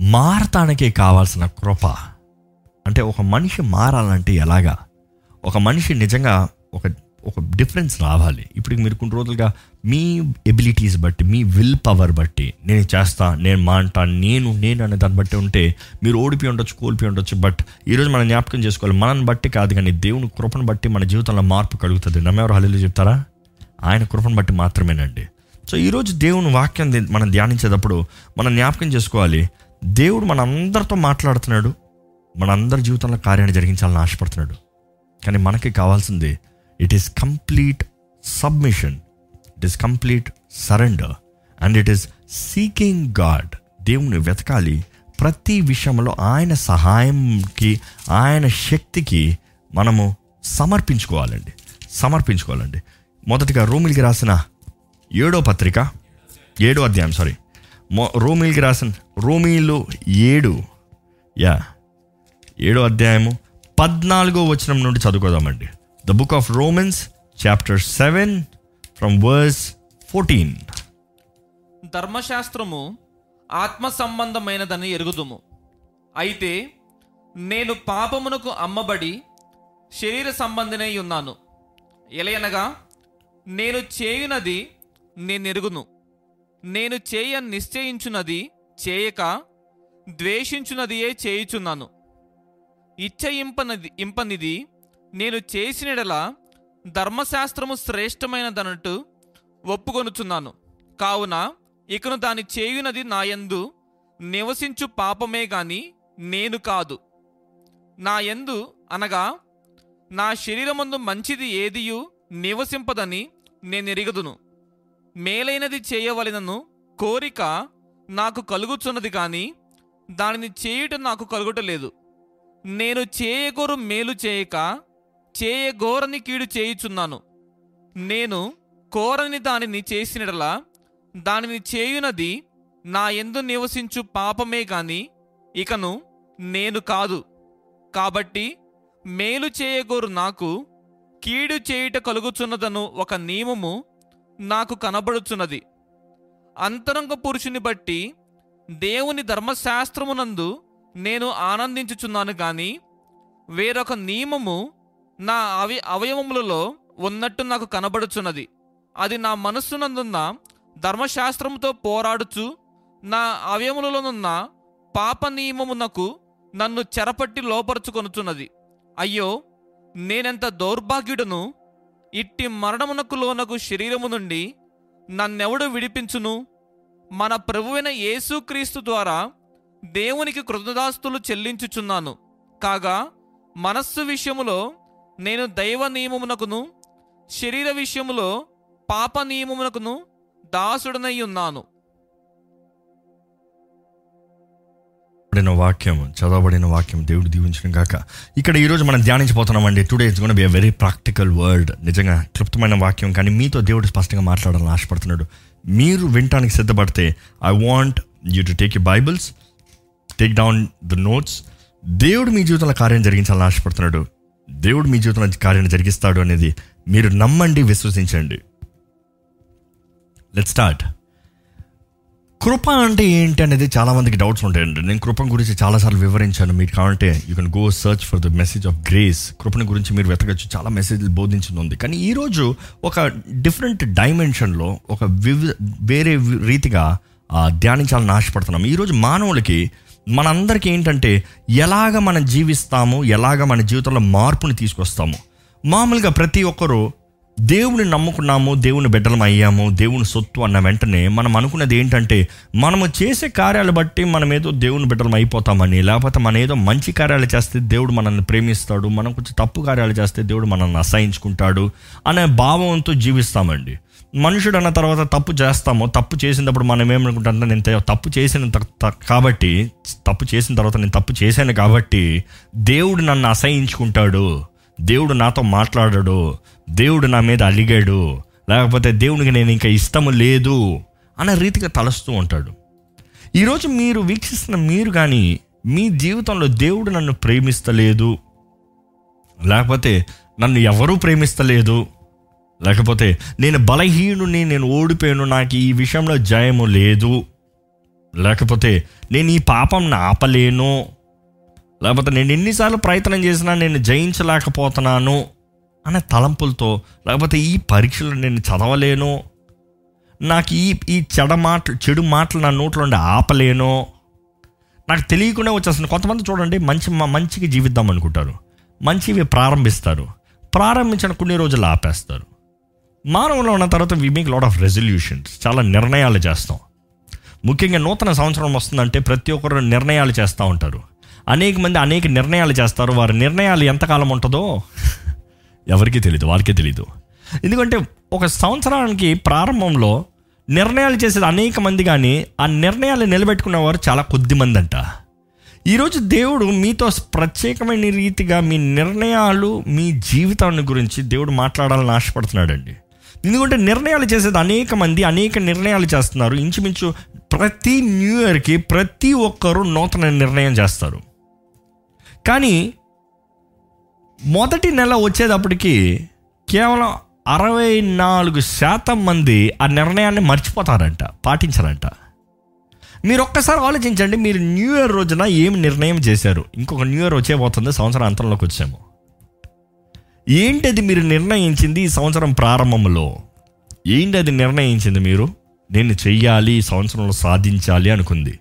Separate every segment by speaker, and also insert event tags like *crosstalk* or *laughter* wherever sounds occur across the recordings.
Speaker 1: మారటానికి కావాల్సిన కృప. అంటే ఒక మనిషి మారాలంటే ఎలాగా? ఒక మనిషి నిజంగా ఒక ఒక డిఫరెన్స్ రావాలి. ఇప్పుడు మీరు కొన్ని రోజులుగా మీ ఎబిలిటీస్ బట్టి మీ విల్ పవర్ బట్టి నేను చేస్తా నేను మాంటా నేను నేను అనే దాన్ని బట్టి ఉంటే మీరు ఓడిపోయి ఉండొచ్చు కోల్పోయి ఉండొచ్చు. బట్ ఈరోజు మనం జ్ఞాపకం చేసుకోవాలి మనని బట్టి కాదు కానీ దేవుని కృపను బట్టి మన జీవితంలో మార్పు కలుగుతుంది. నమ్మెవరు హల్లు చెప్తారా? ఆయన కృపను బట్టి మాత్రమేనండి. సో ఈరోజు దేవుని వాక్యం మనం ధ్యానించేటప్పుడు మనం జ్ఞాపకం చేసుకోవాలి దేవుడు మన అందరితో మాట్లాడుతున్నాడు. మనందరి జీవితంలో కార్యాన్ని జరిగించాలని ఆశపడుతున్నాడు. కానీ మనకి కావాల్సింది it is complete submission it is complete surrender and it is seeking God దేవుని వెతకాలి. ప్రతి విషయంలో ఆయన సహాయంకి ఆయన శక్తికి మనము సమర్పించుకోవాలండి. సమర్పించుకోవాలండి. మొదటిగా రోమిల్కి రాసిన ఏడో పత్రిక ఏడో అధ్యాయం సారీ మొ రోమిల్కి రాసిన రోమిలు ఏడు. యా ఏడో అధ్యాయము పద్నాలుగో వచనం నుండి చదువుకోదామండి. The book of Romans chapter seven from verse fourteen
Speaker 2: ధర్మశాస్త్రము ఆత్మ సంబంధమైనదని ఎరుగుదుము. అయితే నేను పాపమునకు అమ్మబడి శరీర సంబంధినై ఉన్నాను. ఎలయనగా నేను చేయునది నేను ఎరుగును నేను చేయ నిశ్చయించున్నది చేయక ద్వేషించున్నదియే చేయుచున్నాను. ఇచ్చయింపనది ఇంపనిది నేను చేసినడలా ధర్మశాస్త్రము శ్రేష్టమైనదన్నట్టు ఒప్పుకొనుచున్నాను. కావున ఇకను దాని చేయునది నాయందు నివసించు పాపమే గాని నేను కాదు. నా యందు అనగా నా శరీరమందు మంచిది ఏదియు నివసింపదని నేను ఎరిగదును మేలైనది చేయవలెనను కోరిక నాకు కలుగుచున్నది కానీ దానిని చేయుట నాకు కలుగుటలేదు. నేను చేయగోరు మేలు చేయక చేయగోరని కీడు చేయుచున్నాను. నేను కోరని దానిని చేసినడలా దానిని చేయునది నా ఎందు నివసించు పాపమే గాని ఇకను నేను కాదు. కాబట్టి మేలు చేయగోరు నాకు కీడు చేయుట కలుగుచున్నదను ఒక నియమము నాకు కనబడుచున్నది. అంతరంగ పురుషుని బట్టి దేవుని ధర్మశాస్త్రమునందు నేను ఆనందించుచున్నాను కానీ వేరొక నియమము నా అవి అవయవములలో ఉన్నట్టు నాకు కనబడుచున్నది. అది నా మనస్సునందున్న ధర్మశాస్త్రముతో పోరాడుచు నా అవయములలోనున్న పాప నియమమునకు నన్ను చెరపట్టి లోపరుచుకొనుచున్నది. అయ్యో నేనెంత దౌర్భాగ్యుడను! ఇట్టి మరణమునకు లోనకు శరీరము నుండి నన్నెవడు విడిపించును? మన ప్రభువైన యేసుక్రీస్తు ద్వారా దేవునికి కృతదాస్తులు చెల్లించుచున్నాను. కాగా మనస్సు విషయములో నేను దైవ నియమమునకును శరీర విషయములో పాప నియమమునకును దాసుడనై ఉన్నాను.
Speaker 1: చెప్పబడిన వాక్యం చదవబడిన వాక్యం దేవుడు దీవించడం కాక ఇక్కడ ఈరోజు మనం ధ్యానించబోతున్నామండి. Today it's gonna be a very practical word నిజంగా క్లుప్తమైన వాక్యం కానీ మీతో దేవుడు స్పష్టంగా మాట్లాడాలని ఆశపడుతున్నాడు. మీరు వినటానికి సిద్ధపడితే I want you to take you Bibles take down the notes దేవుడు మీ జీవితంలో కార్యం జరిగించాలని ఆశపడుతున్నాడు. దేవుడు మీ జీవితంలో కార్యం జరిగిస్తాడు అనేది మీరు నమ్మండి విశ్వసించండి. లెట్ స్టార్ట్ కృప అంటే ఏంటి అనేది చాలా మందికి డౌట్స్ ఉంటాయండి. నేను కృప గురించి చాలాసార్లు వివరించాను. మీరు కావాలంటే you can go search for the message of grace కృపణ గురించి మీరు వెతకచ్చు. చాలా మెసేజ్లు బోధించింది ఉంది. కానీ ఈరోజు ఒక డిఫరెంట్ డైమెన్షన్లో ఒక వివి వేరే రీతిగా ధ్యానించాలని ఆశపడుతున్నాం. ఈరోజు మానవులకి మనందరికీ ఏంటంటే ఎలాగ మనం జీవిస్తాము ఎలాగ మన జీవితంలో మార్పుని తీసుకొస్తాము. మామూలుగా ప్రతి ఒక్కరూ దేవుని నమ్ముకున్నాము దేవుని బిడ్డలం అయ్యాము దేవుని సొత్తు అన్న వెంటనే మనం అనుకున్నది ఏంటంటే మనము చేసే కార్యాలు బట్టి మనం ఏదో దేవుని బిడ్డలం అయిపోతామని లేకపోతే మన ఏదో మంచి కార్యాలు చేస్తే దేవుడు మనల్ని ప్రేమిస్తాడు మనం కొంచెం తప్పు కార్యాలు చేస్తే దేవుడు మనల్ని అసహించుకుంటాడు అనే భావంతో జీవిస్తామండి. మనుషుడు అన్న తర్వాత తప్పు చేస్తాము తప్పు చేసినప్పుడు మనం ఏమనుకుంటాం నేను త- తప్పు చేసిన త- త- కాబట్టి తప్పు చేసిన తర్వాత నేను తప్పు చేశాను కాబట్టి దేవుడు నన్ను అసహించుకుంటాడు దేవుడు నాతో మాట్లాడాడు దేవుడు నా మీద అలిగాడు. లేకపోతే దేవునికి నేను ఇంకా ఇష్టము లేదు అన్న రీతిగా తలస్తూ ఉంటాడు. ఈరోజు మీరు వీక్షిస్తున్న మీరు కానీ మీ జీవితంలో దేవుడు నన్ను ప్రేమిస్తలేదు. లేకపోతే నన్ను ఎవరూ ప్రేమిస్తలేదు. లేకపోతే నేను బలహీనుని నేను ఓడిపోయాను నాకు ఈ విషయంలో జయము లేదు. లేకపోతే నేను ఈ పాపం ఆపలేను. లేకపోతే నేను ఎన్నిసార్లు ప్రయత్నం చేసినా నేను జయించలేకపోతున్నాను. అనే తలంపులతో లేకపోతే ఈ పరీక్షలు నేను చదవలేను నాకు ఈ ఈ చెడ మాటలు చెడు మాటలు నా నోట్లో ఉండి ఆపలేను. నాకు తెలియకుండా వచ్చేస్తుంది. కొంతమంది చూడండి మంచి మంచిగా జీవిద్దాం అనుకుంటారు. మంచివి ప్రారంభిస్తారు. ప్రారంభించిన కొన్ని రోజులు ఆపేస్తారు. మానవులు ఉన్న తర్వాత we make lot of resolutions చాలా నిర్ణయాలు చేస్తాం. ముఖ్యంగా నూతన సంవత్సరం వస్తుందంటే ప్రతి ఒక్కరు నిర్ణయాలు చేస్తూ ఉంటారు. అనేక మంది అనేక నిర్ణయాలు చేస్తారు. వారి నిర్ణయాలు ఎంతకాలం ఉంటుందో ఎవరికీ తెలియదు వారికే తెలియదు ఎందుకంటే ఒక సంవత్సరానికి ప్రారంభంలో నిర్ణయాలు చేసేది అనేక మంది కానీ ఆ నిర్ణయాలు నిలబెట్టుకునేవారు చాలా కొద్ది మంది అంట. ఈరోజు దేవుడు మీతో ప్రత్యేకమైన రీతిగా మీ నిర్ణయాలు మీ జీవితాన్ని గురించి దేవుడు మాట్లాడాలని ఆశపడుతున్నాడండి. ఎందుకంటే నిర్ణయాలు చేసేది అనేక మంది అనేక నిర్ణయాలు చేస్తున్నారు. ఇంచుమించు ప్రతి న్యూ ఇయర్కి ప్రతి ఒక్కరూ నూతన నిర్ణయం చేస్తారు. కానీ మొదటి నెల వచ్చేటప్పటికి కేవలం అరవై నాలుగు శాతం మంది ఆ నిర్ణయాన్ని మర్చిపోతారంట పాటించారంట. మీరు ఒక్కసారి ఆలోచించండి మీరు న్యూ ఇయర్ రోజున ఏమి నిర్ణయం చేశారు? ఇంకొక న్యూ ఇయర్ వచ్చేబోతుంది సంవత్సరం అంతంలోకి వచ్చాము ఏంటది మీరు నిర్ణయించింది ఈ సంవత్సరం ప్రారంభంలో? ఏంటి అది నిర్ణయించింది మీరు? నేను చెయ్యాలి ఈ సంవత్సరంలో సాధించాలి అనుకుంది.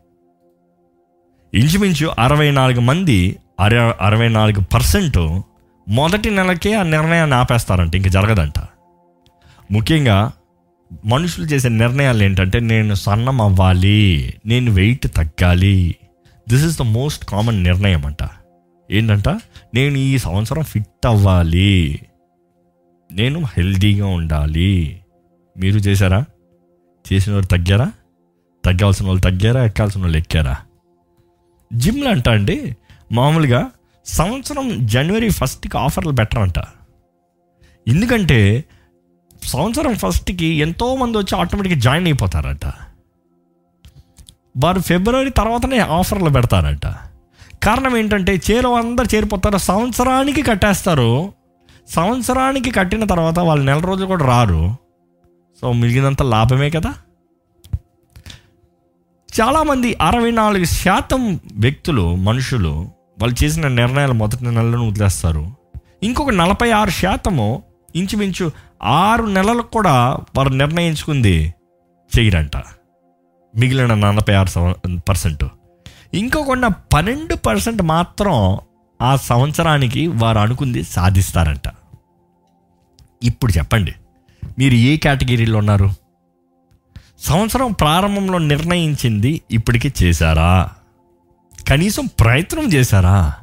Speaker 1: ఇంచుమించు అరవై నాలుగు మంది అర అరవై నాలుగు పర్సెంట్ మొదటి నెలకే ఆ నిర్ణయాన్ని ఆపేస్తారంట ఇంక జరగదంట. ముఖ్యంగా మనుషులు చేసే నిర్ణయాలు ఏంటంటే నేను సన్నం అవ్వాలి నేను వెయిట్ తగ్గాలి. This is the most common నిర్ణయం అంట. ఏంటంట? నేను ఈ సంవత్సరం ఫిట్ అవ్వాలి. నేను హెల్దీగా ఉండాలి. మీరు చేశారా? చేసిన వాళ్ళు తగ్గారా? తగ్గాల్సిన వాళ్ళు తగ్గారా? ఎక్కాల్సిన వాళ్ళు ఎక్కారా? జిమ్లు అంట అండి. మామూలుగా సంవత్సరం జనవరి ఫస్ట్కి ఆఫర్లు బెటర్ అంట ఎందుకంటే సంవత్సరం ఫస్ట్కి ఎంతోమంది వచ్చి ఆటోమేటిక్గా జాయిన్ అయిపోతారంట. వారు ఫిబ్రవరి తర్వాతనే ఆఫర్లు పెడతారట. కారణం ఏంటంటే చేరు అందరు చేరిపోతారు సంవత్సరానికి కట్టేస్తారు. సంవత్సరానికి కట్టిన తర్వాత వాళ్ళు నెల రోజులు కూడా రారు. సో మిగిలినంత లాభమే కదా? చాలామంది అరవై నాలుగు శాతం వ్యక్తులు మనుషులు వాళ్ళు చేసిన నిర్ణయాలు మొదటి నెలలను వదిలేస్తారు. ఇంకొక నలభై ఆరు శాతము ఇంచుమించు ఆరు నెలలకు కూడా వారు నిర్ణయించుకుంది చేయరంట మిగిలిన నలభై ఆరు పర్సెంట్. ఇంకొకన్న పన్నెండు పర్సెంట్ మాత్రం ఆ సంవత్సరానికి వారు అనుకుంది సాధిస్తారంట. ఇప్పుడు చెప్పండి మీరు ఏ కేటగిరీలో ఉన్నారు? సంవత్సరం ప్రారంభంలో నిర్ణయించింది ఇప్పటికీ చేశారా? కనీసం ప్రయత్నం చేశారా?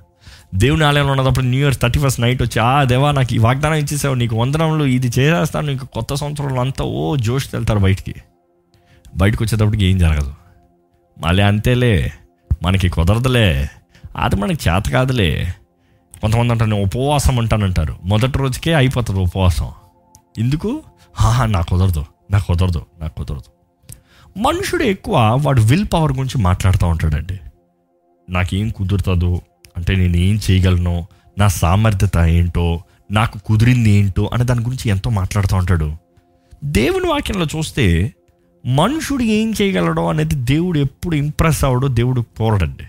Speaker 1: దేవుని ఆలయంలో ఉన్నప్పుడు new year thirty first night వచ్చి ఆ దేవా నాకు ఈ వాగ్దానం ఇచ్చేసావు నీకు వందనంలో ఇది చేసేస్తాను నీకు కొత్త సంవత్సరంలో అంతా ఓ జోష్ వెళ్తారు బయటికి. బయటకు వచ్చేటప్పటికి ఏం జరగదు. మళ్ళీ అంతేలే మనకి కుదరదులే అది మనకి చేత కాదులే. కొంతమంది అంటారు నేను ఉపవాసం అంటానంటారు. మొదటి రోజుకే అయిపోతుంది ఉపవాసం. ఎందుకు? ఆహా నాకు కుదరదు నాకు కుదరదు నాకు కుదరదు. మనుషుడు ఎక్కువ వాడు విల్ పవర్ గురించి మాట్లాడుతూ ఉంటాడండి. నాకేం కుదురుతుందో అంటే నేను ఏం చేయగలను నా సామర్థ్యత ఏంటో నాకు కుదిరింది ఏంటో అనే దాని గురించి ఎంతో మాట్లాడుతూ ఉంటాడు. దేవుని వాక్యంలో చూస్తే మనుషుడు ఏం చేయగలడో అనేది దేవుడు ఎప్పుడు ఇంప్రెస్ అవడో దేవుడు కోరడండి.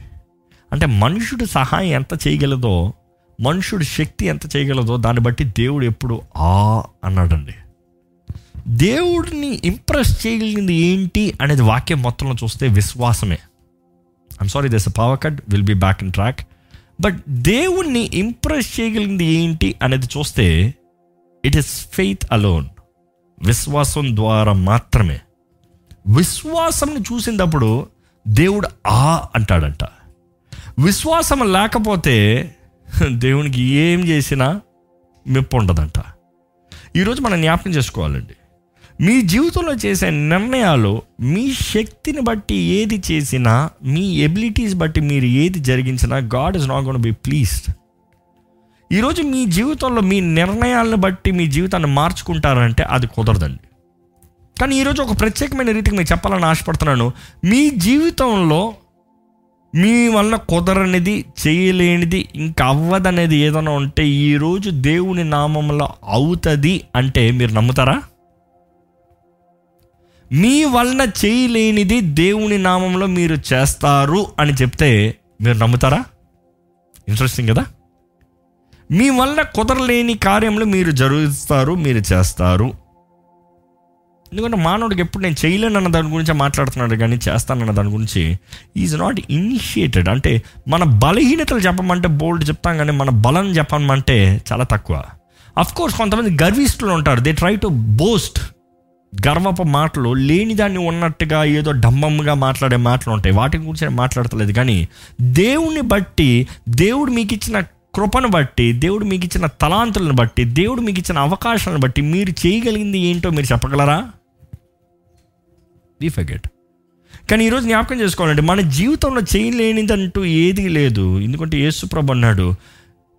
Speaker 1: అంటే మనుషుడు సహాయం ఎంత చేయగలదో మనుషుడు శక్తి ఎంత చేయగలదో దాన్ని బట్టి దేవుడు ఎప్పుడు ఆ అన్నాడండి. దేవుడిని ఇంప్రెస్ చేయగలిగింది ఏంటి అనేది వాక్యం మొత్తంలో చూస్తే విశ్వాసమే. I'm sorry this power cut will be back in track but దేవుణ్ణి ఇంప్రెస్ చేయగలిగింది ఏంటి అనేది చూస్తే ఇట్ ఇస్ ఫెయిత్ అలోన్ విశ్వాసం ద్వారా మాత్రమే. విశ్వాసంని చూసినప్పుడు దేవుడు ఆ అంటాడంట. విశ్వాసం లేకపోతే దేవునికి ఏం చేసినా మెప్పు ఉండదంట ఈరోజు మనం జ్ఞాపకం చేసుకోవాలండి. మీ జీవితంలో చేసే నిర్ణయాలు మీ శక్తిని బట్టి ఏది చేసినా మీ ఎబిలిటీస్ బట్టి మీరు ఏది జరిగించినా God is not gonna be pleased ఈరోజు మీ జీవితంలో మీ నిర్ణయాలను బట్టి మీ జీవితాన్ని మార్చుకుంటారంటే అది కుదరదండి. కానీ ఈరోజు ఒక ప్రత్యేకమైన రీతికి మీకు చెప్పాలని ఆశపడుతున్నాను. మీ జీవితంలో మీ వల్ల కుదరనిది చేయలేనిది ఇంకా అవ్వదనేది ఏదైనా ఉంటే ఈరోజు దేవుని నామంలో అవుతుంది అంటే మీరు నమ్ముతారా? మీ వలన చేయలేనిది దేవుని నామంలో మీరు చేస్తారు అని చెప్తే మీరు నమ్ముతారా? ఇంట్రెస్టింగ్ కదా? మీ వలన కుదరలేని కార్యంలో మీరు జరుగుతారు మీరు చేస్తారు. ఎందుకంటే మానవుడికి ఎప్పుడు నేను చేయలేను అన్న దాని గురించి మాట్లాడుతున్నాడు కానీ చేస్తానన్న దాని గురించి ఈజ్ నాట్ ఇనిషియేటెడ్ అంటే మన బలహీనతలు చెప్పమంటే బోల్డ్ చెప్తాం కానీ మన బలం చెప్పమంటే చాలా తక్కువ. అఫ్ కోర్స్ కొంతమంది గర్విస్తులు ఉంటారు. దే ట్రై టు బోస్ట్ గర్వపు మాటలు లేని దాన్ని ఉన్నట్టుగా ఏదో డంబంగా మాట్లాడే మాటలు ఉంటాయి. వాటి గురించి మాట్లాడతలేదు. కానీ దేవుణ్ణి బట్టి దేవుడు మీకు ఇచ్చిన కృపను బట్టి దేవుడు మీకు ఇచ్చిన తలాంతులను బట్టి దేవుడు మీకు ఇచ్చిన అవకాశాలను బట్టి మీరు చేయగలిగింది ఏంటో మీరు చెప్పగలరా? వి కానీ ఈరోజు జ్ఞాపకం చేసుకోవాలంటే మన జీవితంలో చేయలేనిదంటూ ఏది లేదు. ఎందుకంటే యేసుప్రభు అన్నాడు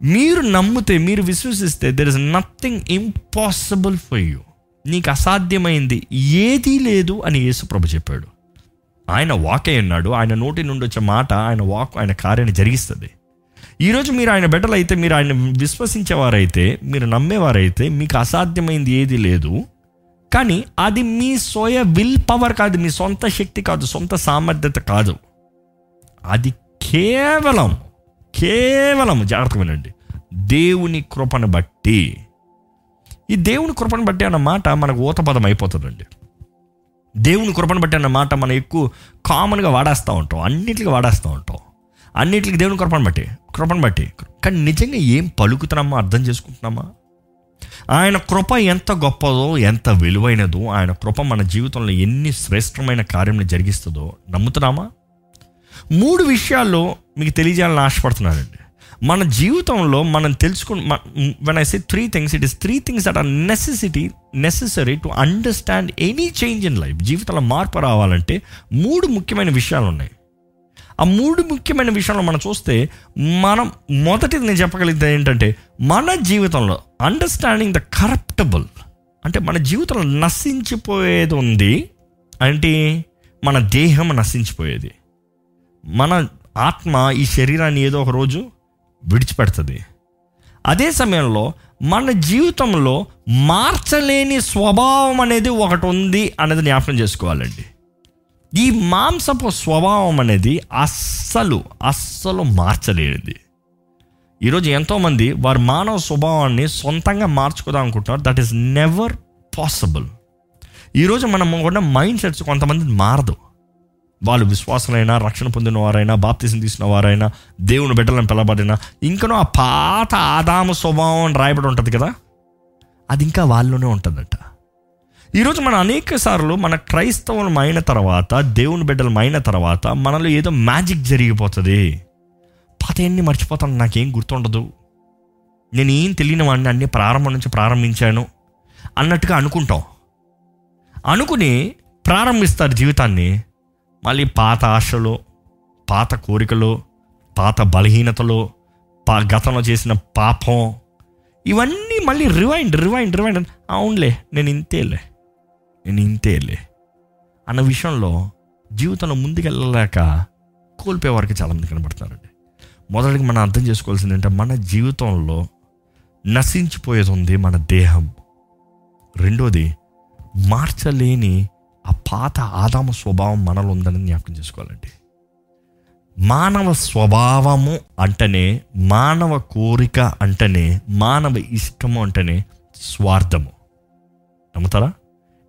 Speaker 1: మీరు నమ్మితే మీరు విశ్వసిస్తే there is nothing impossible for you నీకు అసాధ్యమైంది. ఏదీ లేదు అని యేసుప్రభు చెప్పాడు. ఆయన వాకే ఉన్నాడు. ఆయన నోటి నుండి వచ్చే మాట ఆయన వాక్ ఆయన కార్యాన్ని జరిగిస్తుంది. ఈరోజు మీరు ఆయన బిడ్డలు అయితే మీరు ఆయన విశ్వసించేవారైతే మీరు నమ్మేవారైతే మీకు అసాధ్యమైంది ఏది లేదు. కానీ అది మీ స్వయ విల్ పవర్ కాదు మీ సొంత శక్తి కాదు సొంత సామర్థ్యత కాదు. అది కేవలం కేవలం జాగ్రత్త వినండి. దేవుని కృపను బట్టి ఈ దేవుని కృపను బట్టి అన్న మాట మనకు ఊతపదం అయిపోతుందండి. దేవుని కృపను బట్టి అన్న మాట మనం ఎక్కువ కామన్గా వాడేస్తూ ఉంటాం అన్నిటికీ వాడేస్తూ ఉంటాం. అన్నిటికీ దేవుని కృపను బట్టి కృపను బట్టి. కానీ నిజంగా ఏం పలుకుతున్నామో అర్థం చేసుకుంటున్నామా? ఆయన కృప ఎంత గొప్పదో ఎంత విలువైనదో ఆయన కృప మన జీవితంలో ఎన్ని శ్రేష్టమైన కార్యములు జరిగిస్తుందో నమ్ముతున్నామా? మూడు విషయాల్లో మీకు తెలియజేయాలని ఆశపడుతున్నానండి. మన జీవితంలో మనం తెలుసుకున్న when I say three things it is three things that are necessity necessary to understand any change in life జీవితంలో మార్పు రావాలంటే మూడు ముఖ్యమైన విషయాలు ఉన్నాయి. ఆ మూడు ముఖ్యమైన విషయాలు మనం చూస్తే మనం మొదటిది నేను చెప్పగలిగితే ఏంటంటే మన జీవితంలో అండర్స్టాండింగ్ ద కరప్టబుల్ అంటే మన జీవితంలో నశించిపోయేది ఉంది అంటే మన దేహం నశించిపోయేది. మన ఆత్మ ఈ శరీరాన్ని ఏదో ఒక రోజు విడిచిపెడుతుంది. అదే సమయంలో మన జీవితంలో మార్చలేని స్వభావం అనేది ఒకటి ఉంది అనేది జ్ఞాపకం చేసుకోవాలండి. ఈ మాంసపు స్వభావం అనేది అస్సలు అస్సలు మార్చలేనిది. ఈరోజు ఎంతోమంది వారి మానవ స్వభావాన్ని సొంతంగా మార్చుకోదాం అనుకుంటున్నారు. దట్ ఈస్ నెవర్ పాసిబుల్ ఈరోజు మనం ఉన్న మైండ్ సెట్స్ కొంతమంది మారదు. వాళ్ళు విశ్వాసులైనా రక్షణ పొందిన వారైనా బాప్తిజం తీసిన వారైనా దేవుని బిడ్డలను పిలబడినా ఇంకనూ ఆ పాత ఆదాము స్వభావం అని రాయబడి ఉంటుంది కదా? అది ఇంకా వాళ్ళలోనే ఉంటుందట. ఈరోజు మన అనేక సార్లు మన క్రైస్తవులం అయిన తర్వాత దేవుని బిడ్డలం అయిన తర్వాత మనలో ఏదో మ్యాజిక్ జరిగిపోతుంది. పాత ఎన్ని మర్చిపోతాను నాకేం గుర్తుండదు. నేను ఏం తెలియని వాడిని అన్ని ప్రారంభం నుంచి ప్రారంభించాను అన్నట్టుగా అనుకుంటాం. అనుకుని ప్రారంభిస్తారు జీవితాన్ని. మళ్ళీ పాత ఆశలు పాత కోరికలు పాత బలహీనతలు పా గతంలో చేసిన పాపం ఇవన్నీ మళ్ళీ రివైండ్ రివైండ్ రివైండ్ అవునులే నేను ఇంతేలే నేను ఇంతేలే అన్న విషయంలో జీవితంలో ముందుకెళ్ళలేక కోల్పోయేవారికి చాలామంది కనబడుతున్నారండి. మొదటికి మనం అర్థం చేసుకోవాల్సింది ఏంటంటే మన జీవితంలో నశించిపోయేది ఉంది మన దేహం. రెండోది మార్చలేని ఆ పాత ఆదామ స్వభావం మనలో ఉందని జ్ఞాపకం చేసుకోవాలండి. మానవ స్వభావము అంటేనే మానవ కోరిక అంటేనే మానవ ఇష్టము అంటేనే స్వార్థము. నమ్ముతారా?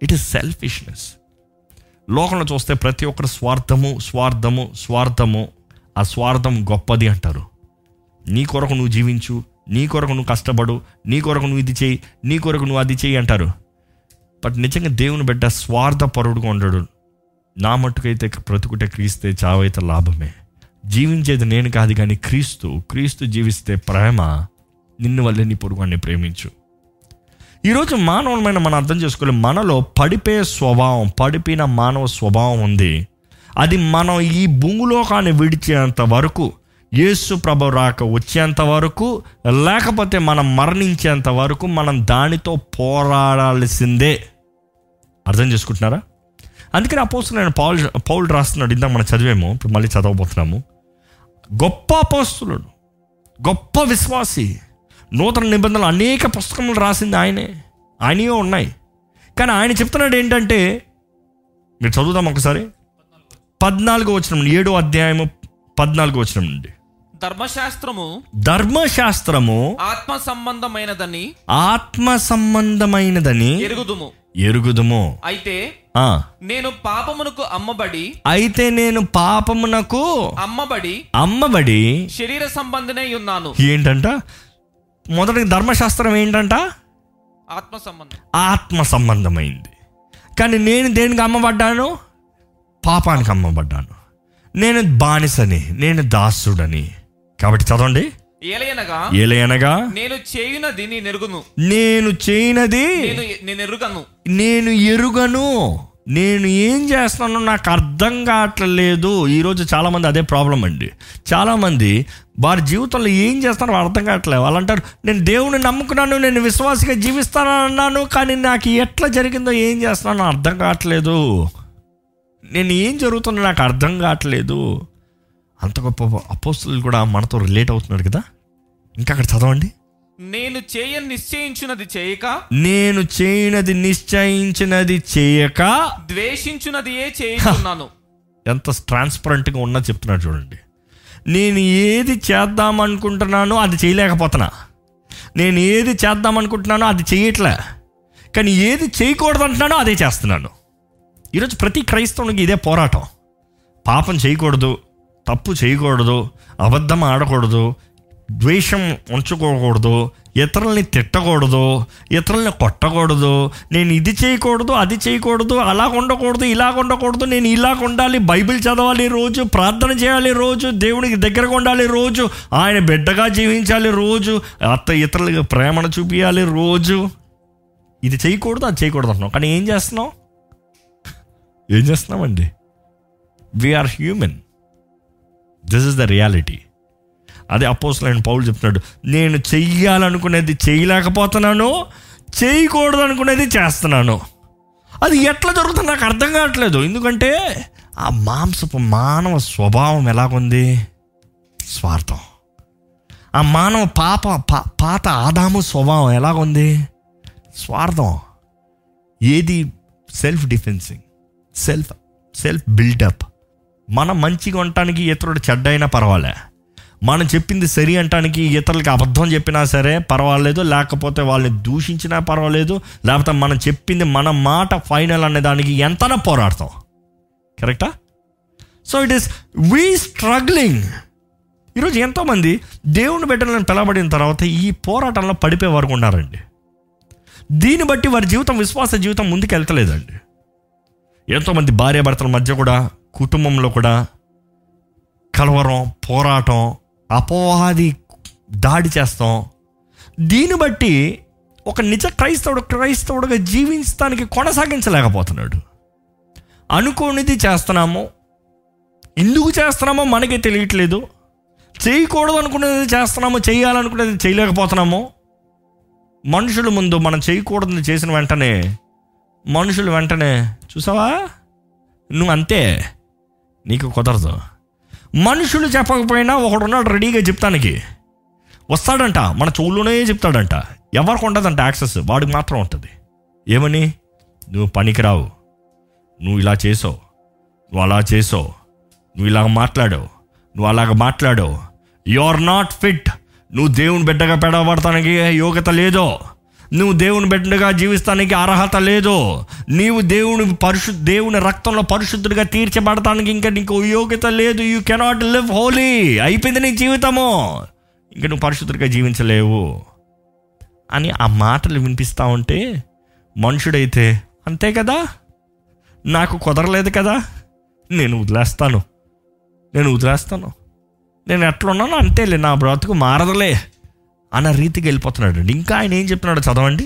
Speaker 1: ఇట్ ఈస్ సెల్ఫిష్నెస్ లోకంలో చూస్తే ప్రతి ఒక్కరు స్వార్థము స్వార్థము స్వార్థము ఆ స్వార్థం గొప్పది అంటారు. నీ కొరకు నువ్వు జీవించు నీ కొరకు నువ్వు కష్టపడు నీ కొరకు నువ్వు ఇది చేయి నీ కొరకు నువ్వు అది చేయి అంటారు. బట్ నిజంగా దేవుని బిడ్డ స్వార్థపరుడుగా ఉండడు. నా మట్టుకైతే బ్రతుకుటే క్రీస్తే చావైతే లాభమే. జీవించేది నేను కాదు కానీ క్రీస్తు క్రీస్తు జీవిస్తే ప్రేమ నిన్ను వల్లే నీ పొరుగుని ప్రేమించు. ఈరోజు మానవులమైన మనం అర్థం చేసుకోవాలి మనలో పడిపే స్వభావం పడిపోయిన మానవ స్వభావం ఉంది. అది మనం ఈ భూమిలోకాన్ని విడిచేంత వరకు యేసు ప్రభు రాక వచ్చేంత వరకు లేకపోతే మనం మరణించేంత వరకు మనం దానితో పోరాడాల్సిందే. అర్థం చేసుకుంటున్నారా? అందుకని అపోస్తులైన పౌల్ పౌల్ రాస్తున్నాడు ఇందాక మనం చదివేమో ఇప్పుడు మళ్ళీ చదవబోతున్నాము. గొప్ప అపోస్తులుడు గొప్ప విశ్వాసి నూతన నిబంధనలు అనేక పుస్తకములు రాసింది ఆయనే. ఆయనయో ఉన్నాయి. కానీ ఆయన చెప్తున్నాడు ఏంటంటే మీరు చదువుదాం ఒకసారి. పద్నాలుగు వచ్చిన ఏడో అధ్యాయము పద్నాలుగో వచ్చిన నుండి.
Speaker 2: ధర్మశాస్త్రము
Speaker 1: ధర్మశాస్త్రము
Speaker 2: ఆత్మ సంబంధమైనదని
Speaker 1: ఆత్మ సంబంధమైనదని
Speaker 2: ఎరుగుదుము.
Speaker 1: ఎరుగుదుము.
Speaker 2: అయితే
Speaker 1: ఆ,
Speaker 2: నేను పాపమునకు అమ్మబడి
Speaker 1: అయితే నేను పాపమునకు
Speaker 2: అమ్మబడి
Speaker 1: అమ్మబడి
Speaker 2: శరీర సంబంధినై ఉన్నాను.
Speaker 1: ఏంటంట? మొదటి ధర్మశాస్త్రం ఏంటంట?
Speaker 2: ఆత్మ సంబంధం
Speaker 1: ఆత్మ సంబంధమైంది కానీ నేను దేనికి అమ్మబడ్డాను? పాపానికి అమ్మబడ్డాను. నేను బానిసని నేను దాసుడని. కాబట్టి చదవండి.
Speaker 2: ఏలయనగా
Speaker 1: ఏలయనగా
Speaker 2: నేను చేయునది నేను ఎరుగును
Speaker 1: నేను చేయనది
Speaker 2: నేను ఎరుగను
Speaker 1: నేను ఎరుగను. నేను ఏం చేస్తున్నానో నాకు అర్థం కావట్లేదు. ఈరోజు చాలామంది అదే ప్రాబ్లం అండి. చాలామంది వారి జీవితంలో ఏం చేస్తారో అర్థం కావట్లేదు. వాళ్ళు అంటారు నేను దేవుని నమ్ముకున్నాను నేను విశ్వాసగా జీవిస్తానని అన్నాను కానీ నాకు ఎట్లా జరిగిందో ఏం చేస్తున్నానో అర్థం కావట్లేదు. నేను ఏం జరుగుతుందో నాకు అర్థం కావట్లేదు. అంత గొప్ప అపోస్తులు కూడా మనతో రిలేట్ అవుతున్నారు కదా? ఇంకా అక్కడ చదవండి.
Speaker 2: నేను చేయ నిశ్చయించున్నది చేయక?
Speaker 1: నేను చేయనది నిశ్చయించినది చేయక?
Speaker 2: ద్వేషించున్నది ఏ చేయించున్నాను?
Speaker 1: ఎంత ట్రాన్స్పరెంట్గా ఉన్నా చెప్తున్నాడు చూడండి. నేను ఏది చేద్దాం అనుకుంటున్నానో అది చేయలేకపోతున్నా. నేను ఏది చేద్దాం అనుకుంటున్నానో అది చేయట్లే. కానీ ఏది చేయకూడదు అంటున్నానో అదే చేస్తున్నాను. ఈరోజు ప్రతి క్రైస్తవునికి ఇదే పోరాటం. పాపం చేయకూడదు తప్పు చేయకూడదు అబద్ధం ఆడకూడదు ద్వేషం ఉంచుకోకూడదు ఇతరుల్ని తిట్టకూడదు ఇతరుల్ని కొట్టకూడదు నేను ఇది చేయకూడదు అది చేయకూడదు అలా ఉండకూడదు ఇలా ఉండకూడదు నేను ఇలా ఉండాలి బైబిల్ చదవాలి రోజు ప్రార్థన చేయాలి రోజు దేవునికి దగ్గరగా ఉండాలి రోజు ఆయన బిడ్డగా జీవించాలి రోజు అత్త ఇతరులకు ప్రేమను చూపించాలి రోజు. ఇది చేయకూడదు అది చేయకూడదు అంటున్నాం కానీ ఏం చేస్తున్నావు? ఏం చేస్తున్నామండి? We are human this is the reality అదే అపోసలైన పౌలు చెప్తున్నాడు నేను చెయ్యాలనుకునేది చేయలేకపోతున్నాను చేయకూడదు అనుకునేది చేస్తున్నాను. అది ఎట్లా జరుగుతుంది నాకు అర్థం కావట్లేదు. ఎందుకంటే ఆ మాంసపు మానవ స్వభావం ఎలాగుంది? స్వార్థం. ఆ మానవ పాప పాత ఆదాము స్వభావం ఎలాగుంది? స్వార్థం. ఏది? Self defensing self self buildup మనం మంచిగా ఉండటానికి ఇతరుడు చెడ్డైనా పర్వాలే. మనం చెప్పింది సరి అంటానికి ఇతరులకి అబద్ధం చెప్పినా సరే పర్వాలేదు లేకపోతే వాళ్ళని దూషించినా పర్వాలేదు లేకపోతే మనం చెప్పింది మన మాట ఫైనల్ అనే దానికి ఎంతనా పోరాడతాం. కరెక్టా so it is we struggling ఈరోజు ఎంతోమంది దేవుని బిడ్డలను పిలవబడిన తర్వాత ఈ పోరాటంలో పడిపోయే వరకు ఉన్నారండి. దీన్ని బట్టి వారి జీవితం విశ్వాస జీవితం ముందుకు వెళ్తలేదండి ఎంతోమంది భార్యాభర్తల మధ్య కూడా కుటుంబంలో కూడా కలవరం పోరాటం అపోహాది దాడి చేస్తాం. దీన్ని బట్టి ఒక నిజ క్రైస్తవుడు క్రైస్తవుడుగా జీవించడానికి కొనసాగించలేకపోతున్నాడు. అనుకోనిది చేస్తున్నాము ఎందుకు చేస్తున్నామో మనకే తెలియట్లేదు. చేయకూడదు అనుకునేది చేస్తున్నాము చేయాలనుకునేది చేయలేకపోతున్నాము మనుషుల ముందు మనం చేయకూడదు చేసిన వెంటనే మనుషులు వెంటనే చూసావా? నువ్వు అంతే. నీకు కుదరదు. మనుషులు చెప్పకపోయినా ఒకడున్నాడు రెడీగా చెప్తానికి. వస్తాడంట మన చెవులోనే చెప్తాడంట. ఎవరికి ఉండదంట యాక్సెస్ వాడికి మాత్రం ఉంటుంది. ఏమని? నువ్వు పనికిరావు. నువ్వు ఇలా చేసావు. నువ్వు అలా చేసావు. నువ్వు ఇలాగ మాట్లాడావు. నువ్వు అలాగ మాట్లాడావు. You are not fit. నువ్వు దేవుని బిడ్డగా పెడబడతానికి యోగ్యత లేదో. నువ్వు దేవుని బిడ్డగా జీవిస్తానికి అర్హత లేదు. నీవు దేవుని పరిశు దేవుని రక్తంలో పరిశుద్ధుడిగా తీర్చబడటానికి ఇంకా నీకు యోగ్యత లేదు. యూ కెనాట్ లివ్ హోలీ అయిపోయింది నీ జీవితము. ఇంకా నువ్వు పరిశుద్ధుడిగా జీవించలేవు. అని ఆ మాటలు వినిపిస్తూ ఉంటే మనుషుడైతే అంతే కదా? నాకు కుదరలేదు కదా? నేను వదిలేస్తాను. నేను వదిలేస్తాను. నేను ఎట్లున్నానో అంతేలే నా బ్రతుకు మారదులే. అన్న రీతికి వెళ్ళిపోతున్నాడు అండి. ఇంకా ఆయన ఏం చెప్తున్నాడు చదవండి.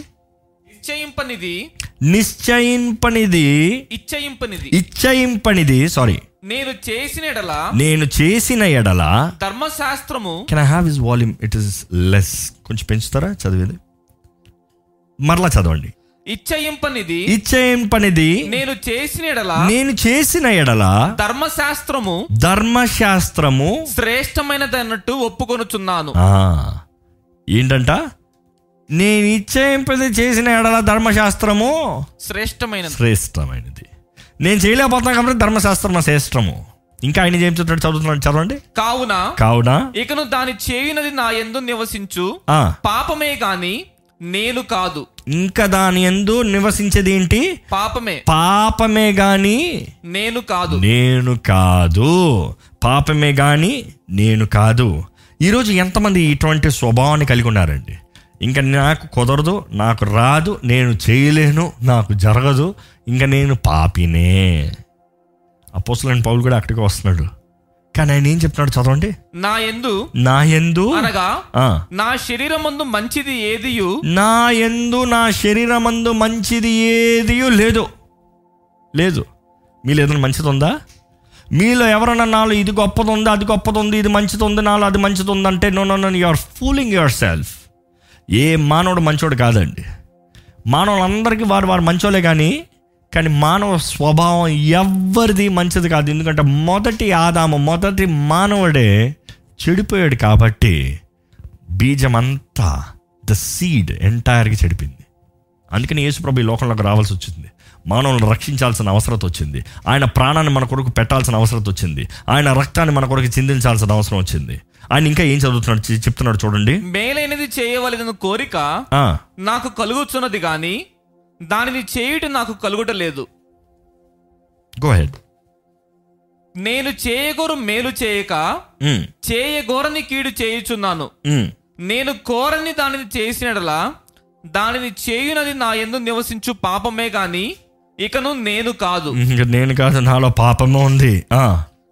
Speaker 2: ఇచ్చయింపనిది
Speaker 1: నిశ్చయింపనిది.
Speaker 2: ఇచ్చయింపనిది.
Speaker 1: ఇచ్చయింపనిది. సారీ
Speaker 2: నేను చేసిన ఎడల
Speaker 1: నేను చేసిన ఎడల
Speaker 2: ధర్మశాస్త్రము
Speaker 1: can I have is volume it is less కొంచెం పెంచుతారా చదివేది? మరలా చదవండి.
Speaker 2: ఇచ్చయింపనిది.
Speaker 1: ఇచ్చయింపనిది.
Speaker 2: నేను చేసిన ఎడల
Speaker 1: నేను చేసిన ఎడల
Speaker 2: ధర్మశాస్త్రము
Speaker 1: ధర్మశాస్త్రము
Speaker 2: శ్రేష్టమైనదన్నట్టు ఒప్పుకొనుచున్నాను.
Speaker 1: ఆ, ఏంటంట? నేను ఇచ్చేంపది చేసిన ఎడల ధర్మశాస్త్రము
Speaker 2: శ్రేష్టమైనది.
Speaker 1: శ్రేష్టమైనది. నేను చేయలేకపోతున్నాను కాబట్టి ధర్మశాస్త్రం నా శ్రేష్టము. ఇంకా ఆయన ఏం చెప్తున్నాడు చదువుతున్నాడు చదవండి.
Speaker 2: కావున
Speaker 1: కావున
Speaker 2: ఇకను దాని చేయునది నా ఎందు నివసించు.
Speaker 1: ఆ,
Speaker 2: పాపమే గాని నేను కాదు.
Speaker 1: ఇంకా దాని ఎందు నివసించేది ఏంటి?
Speaker 2: పాపమే.
Speaker 1: పాపమే గాని
Speaker 2: నేను కాదు.
Speaker 1: నేను కాదు. పాపమే గాని నేను కాదు. ఈరోజు ఎంతమంది ఇటువంటి స్వభావాన్ని కలిగి ఉన్నారండి? ఇంకా నాకు కుదరదు నాకు రాదు నేను చేయలేను నాకు జరగదు ఇంకా నేను పాపినే. అపోసలైన పౌలు కూడా అక్కడికి వస్తున్నాడు. కానీ ఆయన ఏం చెప్తున్నాడు చదవండి?
Speaker 2: నా ఎందు
Speaker 1: నా ఎందు
Speaker 2: అనగా నా శరీరం ముందు మంచిది ఏదియు?
Speaker 1: నా ఎందు నా శరీరమందు మంచిది ఏది లేదు. లేదు. మీలో ఏదైనా మంచిది ఉందా? మీలో ఎవరన్నా నాలో ఇది గొప్పది ఉంది అది గొప్పది ఉంది ఇది మంచిది ఉంది నాలో అది మంచిది ఉంది అంటే no no no you are fooling yourself ఏ మానవుడు మంచోడు కాదండి. మానవులందరికీ వారు వారు మంచోలే కానీ కానీ మానవ స్వభావం ఎవ్వరిది మంచిది కాదు. ఎందుకంటే మొదటి ఆదాము మొదటి మానవుడే చెడిపోయాడు కాబట్టి బీజం అంతా ద సీడ్ ఎంటైర్గా చెడిపింది అందుకని యేసుప్రభు ఈ లోకంలోకి రావాల్సి వచ్చింది. మానవులను రక్షించాల్సిన అవసరం వచ్చింది. ఆయన ప్రాణాన్ని మన కొరకు పెట్టాల్సిన అవసరం వచ్చింది. ఆయన రక్తాన్ని మన కొరకు చిందించాల్సిన అవసరం వచ్చింది. ఆయన ఇంకా ఏం చదువుతున్నాడు? చెప్తున్నాడు చూడండి.
Speaker 2: మేలైనది చేయవలసిన కోరిక నాకు కలుగుతున్నది గాని దానిని చేయుట నాకు కలుగుటలేదు.
Speaker 1: గో హెడ్
Speaker 2: నేను చేయగోరు మేలు చేయక చేయగోరని కీడు చేయుచున్నాను. నేను కోరని దానిని చేసినడలా దానిని చేయునది నా ఎందు నివసించు పాపమే గాని ఇకను నేను కాదు.
Speaker 1: నేను కాదు నాలో పాపమే ఉంది.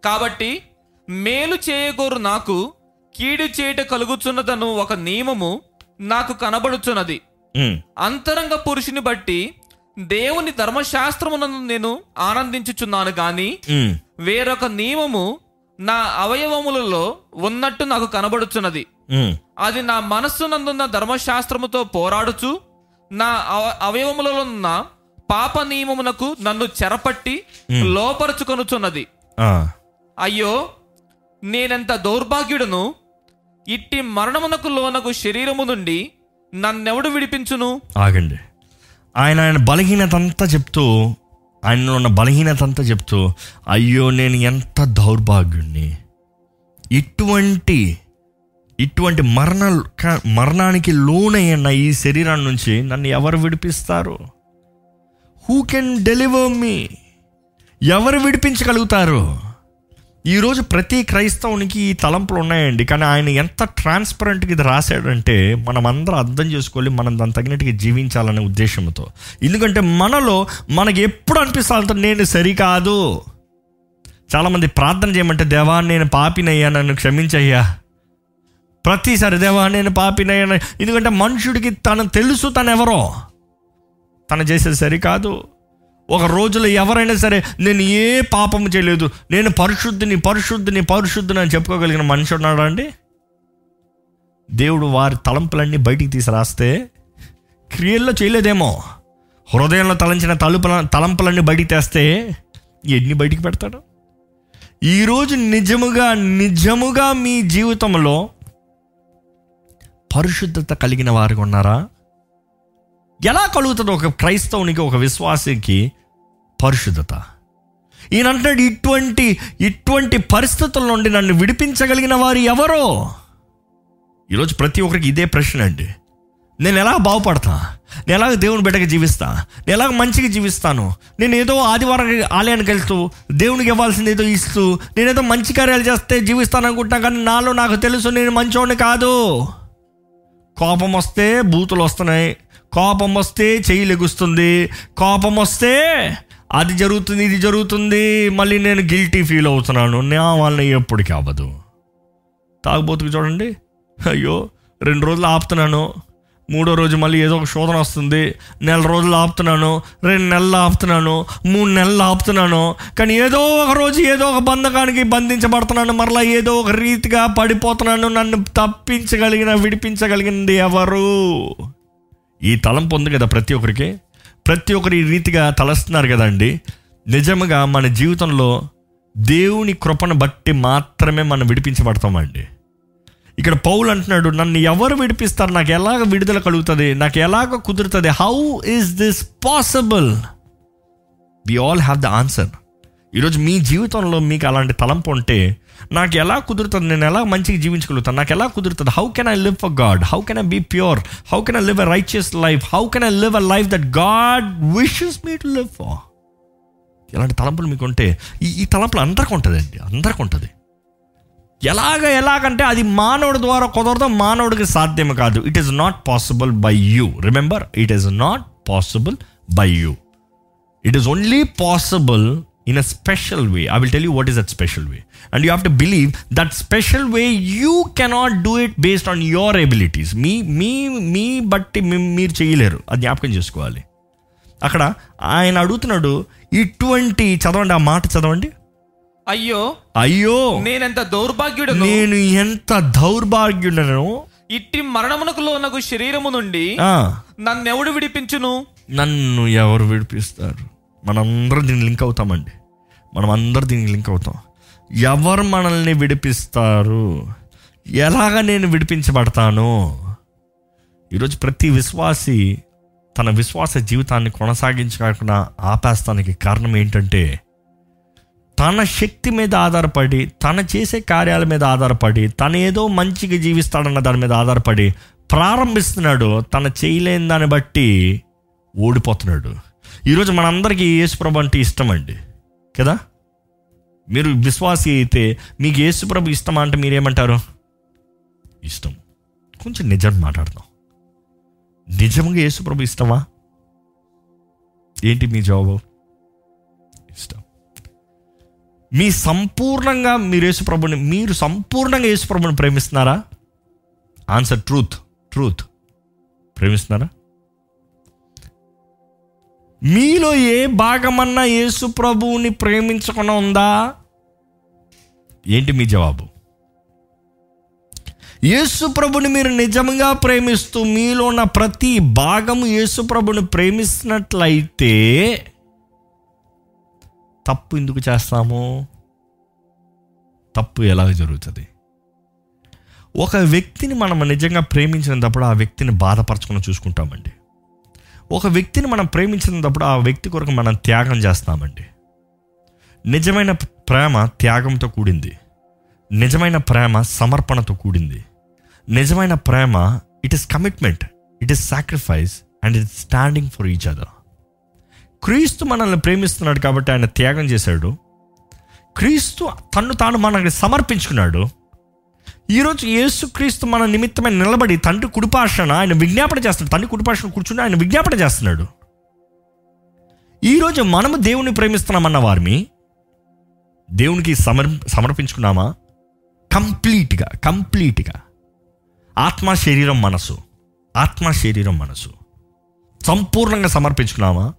Speaker 2: కాబట్టి మేలు చేయగోరు నాకు కీడు చేయుట కలుగుచున్నదను ఒక నియమము నాకు కనబడుచున్నది. అంతరంగ పురుషుని బట్టి దేవుని ధర్మశాస్త్రమునందు నేను ఆనందించుచున్నాను గాని వేరొక నియమము నా అవయవములలో ఉన్నట్టు నాకు కనబడుచున్నది. అది నా మనస్సునందున్న ధర్మశాస్త్రముతో పోరాడుచు నా అవ అవయవములలో ఉన్న పాప నియమమునకు నన్ను చెరపట్టి లోపరుచుకొనుచున్నది. అయ్యో నేనెంత దౌర్భాగ్యుడను? ఇట్టి మరణమునకు లోనకు శరీరము నుండి నన్నెవడు విడిపించును?
Speaker 1: ఆగండి. ఆయన ఆయన బలహీనత అంతా చెప్తూ ఆయనలో ఉన్న బలహీనత అంతా చెప్తూ అయ్యో నేను ఎంత దౌర్భాగ్యుణ్ణి. ఇటువంటి ఇటువంటి మరణ మరణానికి లోనయ్యన్న ఈ శరీరం నుంచి నన్ను ఎవరు విడిపిస్తారు? హూ కెన్ డెలివర్ మీ ఎవరు విడిపించగలుగుతారు? ఈరోజు ప్రతి క్రైస్తవునికి ఈ తలంపులు ఉన్నాయండి. కానీ ఆయన ఎంత ట్రాన్స్పరెంట్గా ఇది రాశాడంటే మనం అందరం అర్థం చేసుకోవాలి మనం దాని తగినట్టుగా జీవించాలనే ఉద్దేశంతో. ఎందుకంటే మనలో మనకి ఎప్పుడు అనిపిస్తా నేను సరికాదు. చాలామంది ప్రార్థన చేయమంటే దేవా నేను పాపినయ్యా నన్ను క్షమించయ్యా. ప్రతిసారి దేవా నేను పాపినయ్యా ఎందుకంటే మనుషుడికి తను తెలుసు తను ఎవరో తను చేసేది సరికాదు. ఒక రోజులో ఎవరైనా సరే నేను ఏ పాపం చేయలేదు. నేను పరిశుద్ధిని పరిశుద్ధిని పరిశుద్ధిని అని చెప్పుకోగలిగిన మనిషి ఉన్నాడా అండి? దేవుడు వారి తలంపులన్నీ బయటికి తీసి రాస్తే క్రియల్లో చేయలేదేమో. హృదయంలో తలంచిన తలుపుల తలంపులన్నీ బయటికి తెస్తే ఎన్ని బయటికి పెడతాడు? ఈరోజు నిజముగా నిజముగా మీ జీవితంలో పరిశుద్ధత కలిగిన వారికి ఉన్నారా? ఎలా కలుగుతుంది ఒక క్రైస్తవునికి ఒక విశ్వాసికి? పరిశుద్ధత. ఈయన అంటాడు ఇటువంటి ఇటువంటి పరిస్థితుల నుండి నన్ను విడిపించగలిగిన వారు ఎవరో? ఈరోజు ప్రతి ఒక్కరికి ఇదే ప్రశ్న అండి. నేను ఎలా బాగుపడతా? నేను ఎలాగ దేవుని బిడ్డగా జీవిస్తా? నేను ఎలాగ మంచిగా జీవిస్తాను? నేను ఏదో ఆదివారం ఆలయానికి వెళ్తూ దేవునికి ఇవ్వాల్సింది ఏదో ఇస్తూ నేను ఏదో మంచి కార్యాలు చేస్తే జీవిస్తాను అనుకుంటున్నా కానీ నాలో నాకు తెలుసు నేను మంచోడిని కాదు. కోపం వస్తే బూతులు వస్తున్నాయి. కోపం వస్తే చెయ్యి లెగుస్తుంది. కోపం వస్తే అది జరుగుతుంది ఇది జరుగుతుంది. మళ్ళీ నేను గిల్టీ ఫీల్ అవుతున్నాను. నా వాళ్ళని ఎప్పటికీ అవ్వదు. తాగుబోతుకు చూడండి. అయ్యో రెండు రోజులు ఆపుతున్నాను. మూడో రోజు మళ్ళీ ఏదో ఒక శోధన వస్తుంది. నెల రోజులు ఆపుతున్నాను. రెండు నెలలు ఆపుతున్నాను. మూడు నెలలు ఆపుతున్నాను. కానీ ఏదో ఒక రోజు ఏదో ఒక బంధకానికి బంధించబడుతున్నాను. మరలా ఏదో ఒక రీతిగా పడిపోతున్నాను. నన్ను తప్పించగలిగిన విడిపించగలిగింది ఎవరు? ఈ తలంపు ఉంది కదా ప్రతి ఒక్కరికి. ప్రతి ఒక్కరు ఈ రీతిగా తలస్తున్నారు కదండి నిజంగా మన జీవితంలో దేవుని కృపను బట్టి మాత్రమే మనం విడిపించబడతామండి. ఇక్కడ పౌలు అంటున్నాడు నన్ను ఎవరు విడిపిస్తారు? నాకు ఎలాగ విడుదల కలుగుతుంది? నాకు ఎలాగ కుదురుతుంది? How is this possible we all have the answer ఈరోజు మీ జీవితంలో మీకు అలాంటి తలంపు ఉంటే నాకు ఎలా కుదురుతుంది? నేను ఎలా మంచిగా జీవించగలుగుతాను? నాకు ఎలా కుదురుతుంది? How can I live for God how can I be pure how can I live a righteous life how can I live a life that God wishes me to live for ఇలాంటి తలంపులు మీకు ఉంటే ఈ ఈ తలంపులు అందరికి ఉంటుందండి. అందరికి ఉంటుంది. ఎలాగ ఎలాగంటే అది మానవుడి ద్వారా కుదరదు మానవుడికి సాధ్యం కాదు. It is not possible by you remember it is not possible by you it is only possible in a special way I will tell you what is that special way and you have to believe that special way you cannot do it based on your abilities మీ మీ మీ బట్టి మీరు చేయలేరు. అది జ్ఞాపకం చేసుకోవాలి. అక్కడ ఆయన అడుగుతున్నాడు ఇటువంటి చదవండి ఆ మాట చదవండి.
Speaker 2: అయ్యో
Speaker 1: అయ్యో
Speaker 2: నేనెంత దౌర్భాగ్యుడను?
Speaker 1: నేను ఎంత దౌర్భాగ్యుడను?
Speaker 2: ఇట్టి మరణమునకు లోనకు శరీరము నుండి
Speaker 1: ఆ,
Speaker 2: నన్నెవడు విడిపించును?
Speaker 1: నన్ను ఎవరు విడిపిస్తారు? మనందరం దీనికి లింక్ అవుతామండి. మనం అందరు దీనికి లింక్ అవుతాం. ఎవరు మనల్ని విడిపిస్తారు? ఎలాగ నేను విడిపించబడతాను? ఈరోజు ప్రతి విశ్వాసి తన విశ్వాస జీవితాన్ని కొనసాగించకుండా ఆపేస్తానికి కారణం ఏంటంటే తన శక్తి మీద ఆధారపడి తన చేసే కార్యాల మీద ఆధారపడి తన ఏదో మంచిగా జీవిస్తాడన్న దాని మీద ఆధారపడి ప్రారంభిస్తున్నాడు తన చేయలేని దాన్ని బట్టి ఓడిపోతున్నాడు. ఈరోజు మనందరికీ యేసుప్రభు అంటే ఇష్టం అండి కదా? మీరు విశ్వాసి అయితే మీకు యేసుప్రభు ఇష్టమా అంటే మీరేమంటారు? ఇష్టం. కొంచెం నిజం మాట్లాడదాం. నిజంగా యేసుప్రభు ఇష్టమా? ఏంటి మీ జవాబు? ఇష్టం. మీ సంపూర్ణంగా మీరు యేసుప్రభుని మీరు సంపూర్ణంగా యేసుప్రభుని ప్రేమిస్తున్నారా? Answer truth truth. ప్రేమిస్తున్నారా? మీలో ఏ భాగమన్నా యేసు ప్రభువుని ప్రేమించకుండా ఉందా? ఏంటి మీ జవాబు? యేసు ప్రభుని మీరు నిజంగా ప్రేమిస్తూ మీలో ఉన్న ప్రతి భాగము యేసు ప్రభుని ప్రేమిస్తున్నట్లయితే తప్పు ఎందుకు చేస్తాము? తప్పు ఎలా జరుగుతుంది? ఒక వ్యక్తిని మనం నిజంగా ప్రేమించినప్పుడు ఆ వ్యక్తిని బాధపరచుకుని చూసుకుంటామండి. ఒక వ్యక్తిని మనం ప్రేమించినప్పుడు ఆ వ్యక్తి కొరకు మనం త్యాగం చేస్తామండి. నిజమైన ప్రేమ త్యాగంతో కూడింది. నిజమైన ప్రేమ సమర్పణతో కూడింది. నిజమైన ప్రేమ it is commitment it is sacrifice and it standing for each other క్రీస్తు మనల్ని ప్రేమిస్తున్నాడు కాబట్టి ఆయన త్యాగం చేశాడు. క్రీస్తు తన్ను తాను మనకి సమర్పించుకున్నాడు. ఈరోజు యేసుక్రీస్తు మన నిమిత్తమైన నిలబడి తండ్రి కుడిపాషణ ఆయన విజ్ఞాపన చేస్తున్నాడు. తండ్రి కుడిపాషణ కూర్చుని ఆయన విజ్ఞాపన చేస్తున్నాడు. ఈరోజు మనము దేవుని ప్రేమిస్తున్నామన్న వారిని దేవునికి సమర్ సమర్పించుకున్నామా? కంప్లీట్గా కంప్లీట్గా. ఆత్మ శరీరం మనసు ఆత్మ శరీరం మనసు. సంపూర్ణంగా సమర్పించుకున్నామా?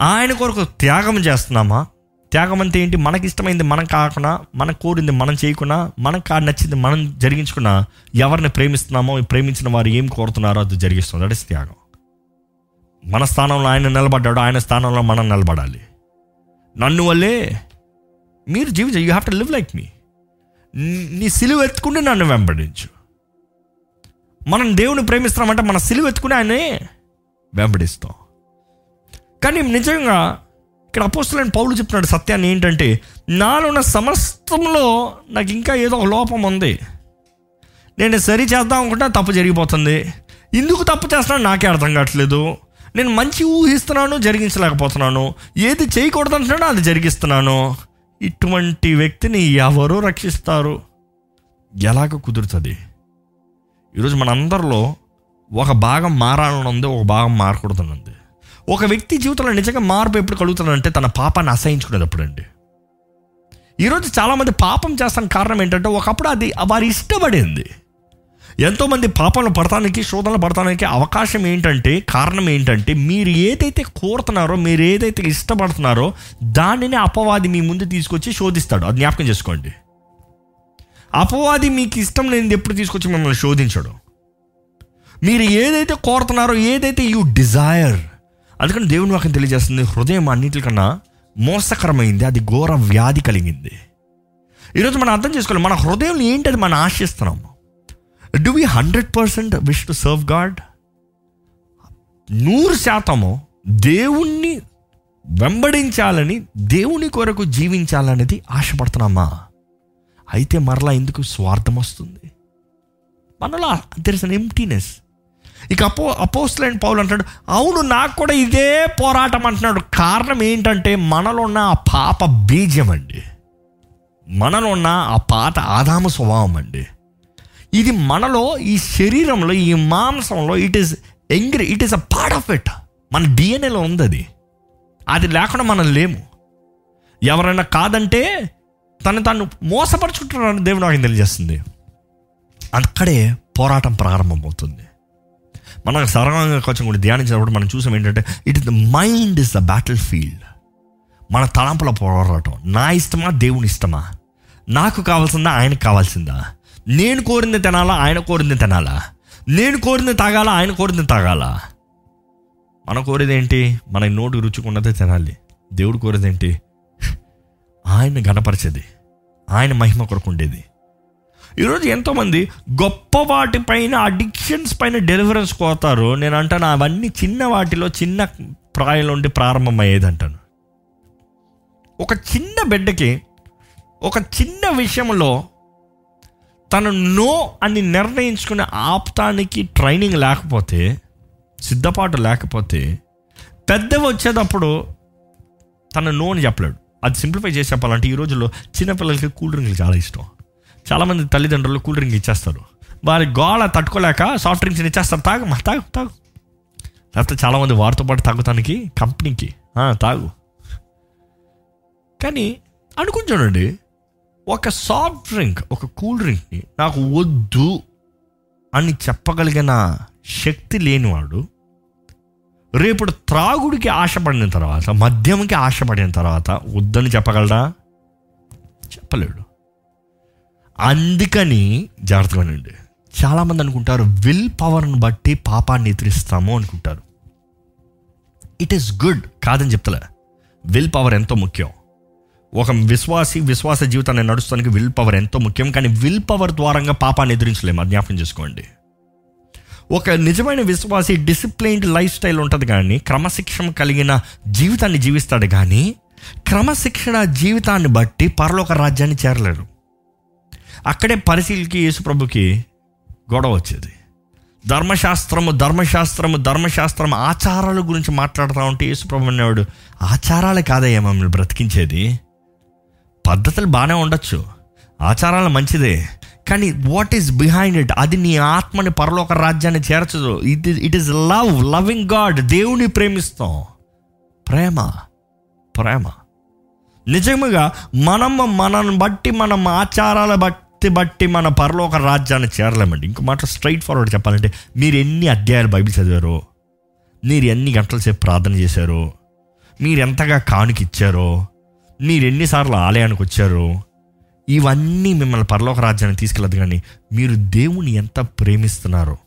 Speaker 1: ఆయన కొరకు త్యాగం చేస్తున్నామా? త్యాగం అంటే ఏంటి? మనకి ఇష్టమైంది మనం కాకుండా మనం కోరింది మనం చేయకుండా మనకు కా నచ్చింది మనం జరిగించుకున్నా ఎవరిని ప్రేమిస్తున్నామో ప్రేమించిన వారు ఏం కోరుతున్నారో అది జరిగిస్తుంది. దట్ ఇస్ త్యాగం. మన స్థానంలో ఆయన నిలబడ్డాడు ఆయన స్థానంలో మనం నిలబడాలి. నన్ను వల్లే మీరు జీవించ you have to live like me నీ సిలువ ఎత్తుకుంటే నన్ను వెంబడించు. మనం దేవుని ప్రేమిస్తున్నామంటే మన సిలువ ఎత్తుకుని ఆయనే వెంబడిస్తాం. కానీ నిజంగా ఇక్కడ అపోస్తులైన పౌలు చెప్తున్నాడు సత్యాన్ని ఏంటంటే నాలో ఉన్న సమస్తంలో నాకు ఇంకా ఏదో ఒక లోపం ఉంది. నేను సరి చేద్దాం అనుకుంటే తప్పు జరిగిపోతుంది. ఎందుకు తప్పు చేస్తున్నాను నాకే అర్థం కావట్లేదు. నేను మంచి ఊహిస్తున్నాను జరిగించలేకపోతున్నాను. ఏది చేయకూడదు అంటున్నానో అది జరిగిస్తున్నాను. ఇటువంటి వ్యక్తిని ఎవరు రక్షిస్తారు? ఎలాగ కుదురుతుంది? ఈరోజు మనందరిలో ఒక భాగం మారాలని ఉంది ఒక భాగం మారకూడదని ఉంది. ఒక వ్యక్తి జీవితంలో నిజంగా మార్పు ఎప్పుడు కలుగుతుందంటే తన పాపాన్ని అసహించుకునేటప్పుడు అండి. ఈరోజు చాలామంది పాపం చేస్తానికి కారణం ఏంటంటే ఒకప్పుడు అది వారి ఇష్టపడింది. ఎంతోమంది పాపంలో పడటానికి శోధనలు పడటానికి అవకాశం ఏంటంటే కారణం ఏంటంటే మీరు ఏదైతే కోరుతున్నారో మీరు ఏదైతే ఇష్టపడుతున్నారో దానిని అపవాది మీ ముందు తీసుకొచ్చి శోధిస్తాడు. అది జ్ఞాపకం చేసుకోండి. అపవాది మీకు ఇష్టం లేనిది ఎప్పుడు తీసుకొచ్చి మిమ్మల్ని శోధించడు. మీరు ఏదైతే కోరుతున్నారో ఏదైతే యూ డిజైర్ అందుకని దేవుని వాక్యం తెలియజేస్తుంది హృదయం అన్నిటికన్నా మోసకరమైంది అది ఘోర వ్యాధి కలిగింది. ఈరోజు మనం అర్థం చేసుకోవాలి మన హృదయంలో ఏంటి అది మనం ఆశిస్తున్నాం? Do we hundred percent wish to serve God నూరు శాతము దేవుణ్ణి వెంబడించాలని దేవుని కొరకు జీవించాలనేది ఆశపడుతున్నామా? అయితే మరలా ఎందుకు స్వార్థం వస్తుంది మనలో దెర్ ఇస్ అన్ ఎంటీనెస్ ఇక అపో అపోస్లైన్ పౌలు అంటాడు అవును నాకు కూడా ఇదే పోరాటం అంటున్నాడు. కారణం ఏంటంటే మనలో ఉన్న ఆ పాప బీజం అండి. మనలో ఉన్న ఆ పాత ఆదాము స్వభావం అండి. ఇది మనలో ఈ శరీరంలో ఈ మాంసంలో it is angry it is a part of it మన డిఎన్ఏలో ఉంది అది. అది లేకుండా మనం లేము. ఎవరైనా కాదంటే తను తను మోసపరుచుకుంటున్నారని దేవుడు నాకు తెలియజేస్తుంది. అక్కడే పోరాటం ప్రారంభమవుతుంది. మనం సరళంగా కొంచెం కూడా ధ్యానించినప్పుడు మనం చూసాం ఏంటంటే it is the mind is the battlefield మన తలంపుల పోరాటం నా ఇష్టమా దేవుని ఇష్టమా? నాకు కావాల్సిందా ఆయనకు కావాల్సిందా? నేను కోరింది తినాలా ఆయన కోరింది తినాలా? నేను కోరింది తాగాలా ఆయన కోరింది తాగాలా? మన కోరేది ఏంటి? మన నోటు రుచుకున్నదే తినాలి. దేవుడు కోరేది ఏంటి? ఆయన గణపరిచేది ఆయన మహిమ కొరకు ఉండేది. ఈరోజు ఎంతోమంది గొప్ప వాటిపైన అడిక్షన్స్ పైన డెలివరెన్స్ కోతారు. నేను అంటాను అవన్నీ చిన్న వాటిలో చిన్న ప్రాయంలో ఉండి ప్రారంభమయ్యేది అంటాను ఒక చిన్న బిడ్డకి ఒక చిన్న విషయంలో తను నో అని నిర్ణయించుకునే ఆప్తానికి ట్రైనింగ్ లేకపోతే సిద్ధపాటు లేకపోతే పెద్దవి వచ్చేటప్పుడు తన నో అని చెప్పలేడు. అది సింప్లిఫై చేసి చెప్పాలంటే ఈ రోజుల్లో చిన్నపిల్లలకి కూల్ డ్రింక్లు చాలా ఇష్టం. చాలామంది తల్లిదండ్రులు కూల్ డ్రింక్ ఇచ్చేస్తారు. వారి గోళ తట్టుకోలేక సాఫ్ట్ డ్రింక్స్ ఇచ్చేస్తారు. తాగు మా తాగు తాగు. లేకపోతే చాలామంది వారితో పాటు తాగుతానికి కంపెనీకి. తాగు. కానీ అనుకుని చూడండి ఒక సాఫ్ట్ డ్రింక్ ఒక కూల్ డ్రింక్ని నాకు వద్దు అని చెప్పగలిగిన శక్తి లేనివాడు రేపుడు త్రాగుడికి ఆశపడిన తర్వాత మద్యంకి ఆశపడిన తర్వాత వద్దని చెప్పగలరా చెప్పలేడు. అందుకని జాగ్రత్తగానండి. చాలామంది అనుకుంటారు విల్ పవర్ని బట్టి పాపాన్ని ఎదిరిస్తాము అనుకుంటారు. ఇట్ ఈస్ గుడ్ కాదని చెప్తలే. విల్ పవర్ ఎంతో ముఖ్యం. ఒక విశ్వాసి విశ్వాస జీవితాన్ని నడుస్తానికి విల్ పవర్ ఎంతో ముఖ్యం కానీ విల్ పవర్ ద్వారంగా పాపాన్ని ఎదిరించలేము. అది జ్ఞాపకం చేసుకోండి. ఒక నిజమైన విశ్వాసి డిసిప్లైన్డ్ లైఫ్ స్టైల్ ఉంటుంది కానీ క్రమశిక్షణ కలిగిన జీవితాన్ని జీవిస్తాడు కానీ క్రమశిక్షణ జీవితాన్ని బట్టి పరలోక రాజ్యాన్ని చేరలేరు అక్కడే పరిశీలికి యేసుప్రభుకి గొడవ వచ్చేది. ధర్మశాస్త్రము ధర్మశాస్త్రము ధర్మశాస్త్రం ఆచారాల గురించి మాట్లాడుతూ ఉంటే యేసుప్రభు అనేవాడు ఆచారాలే కాదయ్యా మమ్మల్ని బ్రతికించేది. పద్ధతులు బాగానే ఉండొచ్చు. ఆచారాలు మంచిదే. కానీ వాట్ ఈస్ బిహైండ్ ఇట్ అది నీ ఆత్మని పరలోక రాజ్యాన్ని చేర్చదు. It it is love loving God దేవుని ప్రేమిస్తాం. ప్రేమ ప్రేమ. నిజముగా మనం మనల్ని బట్టి మనం ఆచారాల బట్టి బట్టి మన పరలోక రాజ్యాన్ని చేరలేమండి. ఇంకో మాట స్ట్రైట్ ఫార్వర్డ్ చెప్పాలంటే మీరు ఎన్ని అధ్యాయాలు బైబిల్ చదివారో మీరు ఎన్ని గంటల సేపు ప్రార్థన చేశారో మీరు ఎంతగా కానుక ఇచ్చారో మీరు ఎన్నిసార్లు ఆలయానికి వచ్చారో ఇవన్నీ మిమ్మల్ని పరలోక రాజ్యాన్ని తీసుకెళ్ళదు కానీ మీరు దేవుని ఎంత ప్రేమిస్తున్నారో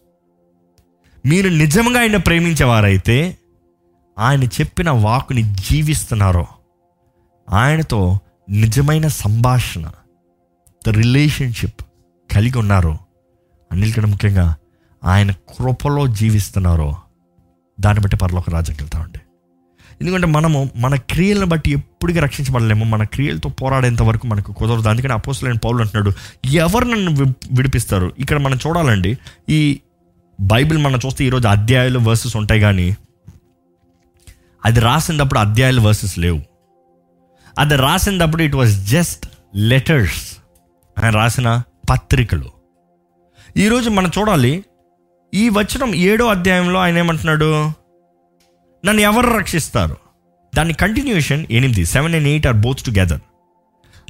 Speaker 1: మీరు నిజంగా ఆయన ప్రేమించేవారైతే ఆయన చెప్పిన వాకుని జీవిస్తున్నారో ఆయనతో నిజమైన సంభాషణ ద రిలేషన్షిప్ కలిగి ఉన్నారో. అన్నిటికంటే ముఖ్యంగా ఆయన కృపలో జీవిస్తున్నారో దాన్ని బట్టి పరలోక రాజ్యం వెళ్తామండి ఎందుకంటే మనము మన క్రియలను బట్టి ఎప్పటికీ రక్షించబడలేము. మన క్రియలతో పోరాడేంత వరకు మనకు కుదరదు. అందుకని అపోసలైన పౌలు అంటున్నాడు ఎవరు నన్ను వి- విడిపిస్తారు? ఇక్కడ మనం చూడాలండి ఈ బైబిల్ మనం చూస్తే ఈరోజు అధ్యాయాలు వర్సెస్ ఉంటాయి కానీ అది రాసినప్పుడు అధ్యాయాలు వర్సెస్ లేవు. అది రాసినప్పుడు ఇట్ వాజ్ జస్ట్ లెటర్స్ ఆయన రాసిన పత్రికలు. ఈరోజు మనం చూడాలి ఈ వచనం ఏడో అధ్యాయంలో ఆయన ఏమంటున్నాడు? నన్ను ఎవరు రక్షిస్తారు? దాని కంటిన్యూషన్ ఎనిమిది seven and eight are both together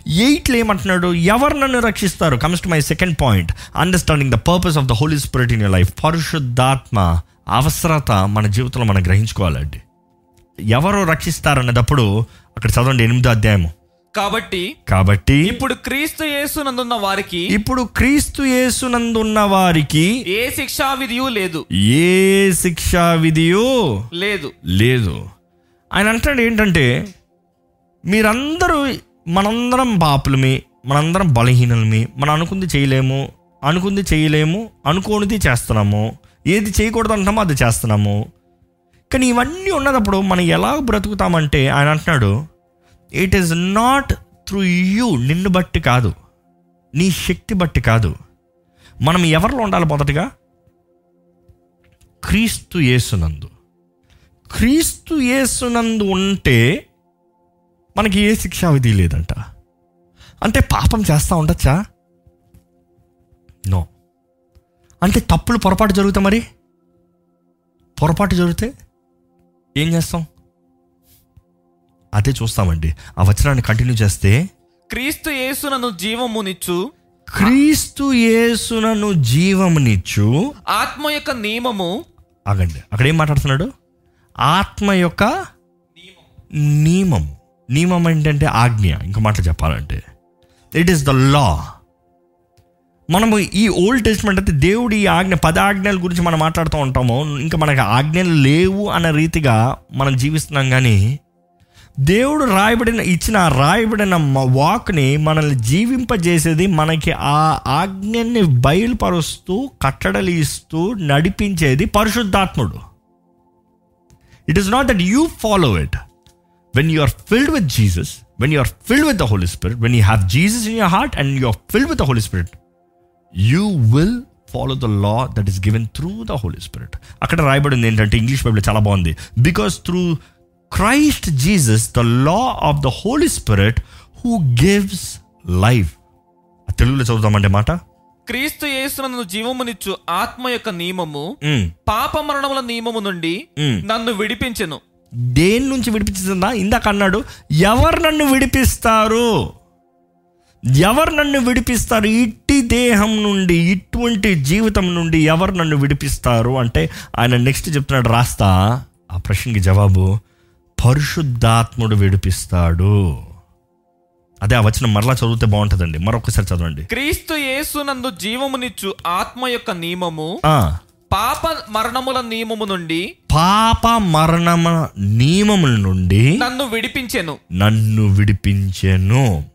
Speaker 1: ఎయిట్లో ఏమంటున్నాడు? ఎవరు నన్ను రక్షిస్తారు? Comes to my second point understanding the purpose of the Holy Spirit in your life పరిశుద్ధాత్మ అవసరత మన జీవితంలో మనం గ్రహించుకోవాలండి. ఎవరు రక్షిస్తారన్నదప్పుడు అక్కడ చదవండి ఎనిమిదో అధ్యాయము.
Speaker 2: కాబట్టి
Speaker 1: కాబట్టి
Speaker 2: ఇప్పుడు క్రీస్తు యేసు నందున్న వారికి
Speaker 1: ఇప్పుడు క్రీస్తు యేసునందున్న వారికి
Speaker 2: ఏ శిక్షా విధియు లేదు.
Speaker 1: ఏ శిక్షా విధియో
Speaker 2: లేదు.
Speaker 1: లేదు. ఆయన అంటాడు ఏంటంటే మీరందరూ మనందరం పాపులమి మనందరం బలహీనలమి మనం అనుకుంది చేయలేము అనుకుంది చేయలేము అనుకోనిది చేస్తున్నాము ఏది చేయకూడదు అంటామో అది చేస్తున్నాము. కానీ ఇవన్నీ ఉన్నదప్పుడు మనం ఎలా బ్రతుకుతామంటే ఆయన అంటున్నాడు it is not through you నిన్ను బట్టి కాదు. నీ శక్తి బట్టి కాదు. మనం ఎవరిలో ఉండాలి మొదటగా? క్రీస్తు యేసునందు. క్రీస్తు యేసునందు ఉంటే మనకి ఏ శిక్షా విధి లేదంట. అంటే పాపం చేస్తూ ఉండొచ్చా? నో అంటే తప్పులు పొరపాటు జరుగుతా మరి? పొరపాటు జరిగితే ఏం చేస్తాం? అదే చూస్తామండి. ఆ వచనాన్ని కంటిన్యూ చేస్తే
Speaker 2: క్రీస్తు యేసునను జీవమునిచ్చు.
Speaker 1: క్రీస్తు యేసునను జీవమునిచ్చు.
Speaker 2: ఆత్మ యొక్క నియమము.
Speaker 1: ఆగండి. అక్కడ ఏం మాట్లాడుతున్నాడు? ఆత్మ యొక్క నియమం. నియమం ఏంటంటే ఆజ్ఞ. ఇంకో మాట చెప్పాలంటే. ఇట్ ఈస్ ద లా మనము ఈ ఓల్డ్ టెస్ట్మెంట్ అయితే దేవుడు ఈ ఆజ్ఞ పద ఆజ్ఞల గురించి మనం మాట్లాడుతూ ఉంటాము. ఇంకా మనకి ఆజ్ఞలు లేవు అన్న రీతిగా మనం జీవిస్తున్నాం కానీ దేవుడు రాయబడిన ఇచ్చిన రాయబడిన వాక్ని మనల్ని జీవింపజేసేది మనకి ఆ ఆజ్ఞని బయలుపరుస్తూ కట్టడలు ఇస్తూ నడిపించేది పరిశుద్ధాత్ముడు. It is not that you follow it when you are filled with Jesus when you are filled with the Holy Spirit when you have Jesus in your heart and you are filled with the Holy Spirit you will follow the law that is given through the Holy Spirit అక్కడ రాయబడింది ఏంటంటే English Bible చాలా బాగుంది. Because through Christ Jesus the law of the Holy Spirit who gives life తెలుగులో చదువుతామంటే మాట?
Speaker 2: క్రీస్తు యేసునను జీవమునిచ్చు ఆత్మ యొక్క నియమము పాప మరణముల నియమము నుండి. నన్ను విడిపించెను.
Speaker 1: దేని నుంచి విడిపించిందా ఇందాక అన్నాడు ఎవరు నన్ను విడిపిస్తారు? ఎవరు నన్ను విడిపిస్తారు? ఇట్టి దేహం నుండి ఇటువంటి జీవితం నుండి ఎవరు నన్ను విడిపిస్తారు? అంటే ఆయన నెక్స్ట్ చెప్తున్నాడు రాస్తా. ఆ ప్రశ్నకి జవాబు పరిశుద్ధాత్ముడు విడిపిస్తాడు. అదే ఆ వచ్చిన మరలా చదివితే బాగుంటుందండి. మరొకసారి చదవండి.
Speaker 2: క్రీస్తు యేసునందు జీవమునిచ్చు ఆత్మ యొక్క నియమము పాప మరణముల నియమము నుండి
Speaker 1: పాప మరణమ నియమముల నుండి
Speaker 2: నన్ను విడిపించెను.
Speaker 1: నన్ను విడిపించెను.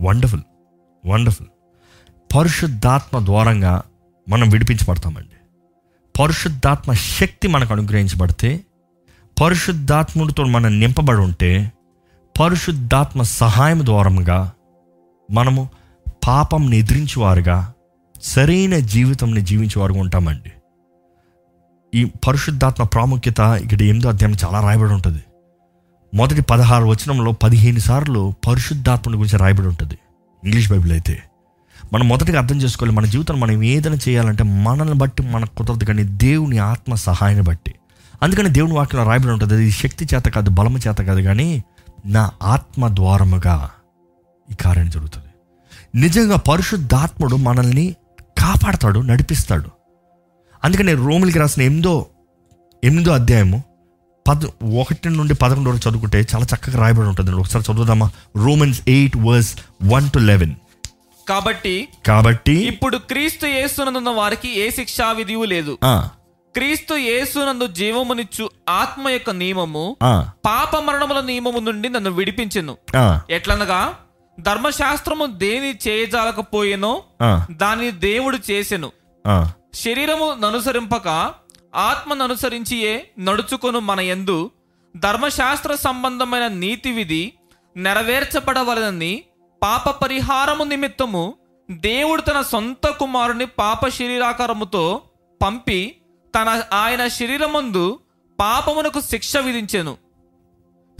Speaker 1: వండర్ఫుల్ వండర్ఫుల్ పరిశుద్ధాత్మ ద్వారంగా మనం విడిపించబడతామండి. పరిశుద్ధాత్మ శక్తి మనకు అనుగ్రహించబడితే పరిశుద్ధాత్ముడితో మనం నింపబడి ఉంటే పరిశుద్ధాత్మ సహాయం ద్వారంగా మనము పాపంని ఎదిరించేవారుగా సరైన జీవితంని జీవించేవారుగా ఉంటామండి. ఈ పరిశుద్ధాత్మ ప్రాముఖ్యత ఇక్కడ ఎనిమిదో అధ్యాయం చాలా రాయబడి ఉంటుంది. మొదటి పదహారు వచనంలో పదిహేను సార్లు పరిశుద్ధాత్మని గురించి రాయబడి ఉంటుంది. ఇంగ్లీష్ బైబిల్ అయితే. మనం మొదటిగా అర్థం చేసుకోవాలి మన జీవితంలో మనం ఏదైనా చేయాలంటే మనల్ని బట్టి మనకు కుదరదు కానీ దేవుని ఆత్మ సహాయాన్ని బట్టి. అందుకని దేవుని వాక్యంలో రాయబడి ఉంటుంది అది శక్తి చేత కాదు బలము చేత కాదు కానీ నా ఆత్మ ద్వారముగా ఈ కార్యం జరుగుతుంది. నిజంగా పరిశుద్ధాత్ముడు మనల్ని కాపాడతాడు నడిపిస్తాడు. అందుకని రోములకి రాసిన ఎనిమిదో ఎనిమిదో అధ్యాయము పద ఒకటి నుండి పదకొండు వరకు చదువుకుంటే చాలా చక్కగా రాయబడి ఉంటుంది. ఒకసారి చదువుదామా? Romans eight verse one to eleven
Speaker 2: కాబట్టి
Speaker 1: కాబట్టి
Speaker 2: ఇప్పుడు క్రీస్తు యేసునందున్న వారికి ఏ శిక్షా విధియు లేదు. క్రీస్తు యేసునందు జీవమునిచ్చు ఆత్మ యొక్క నియమము పాప మరణముల నియమము నుండి నన్ను విడిపించెను. ఎట్లనగా? ధర్మశాస్త్రము దేని చేయజాలకపోయేనో దానిని దేవుడు చేసెను. శరీరము ననుసరింపక ఆత్మను అనుసరించియే నడుచుకొను మన యందు ధర్మశాస్త్ర సంబంధమైన నీతి విధి నెరవేర్చబడవలనని పాప పరిహారము నిమిత్తము దేవుడు తన సొంత కుమారుని పాప శరీరాకారముతో పంపి తన ఆయన శరీరమందు పాపమునకు శిక్ష విధించెను.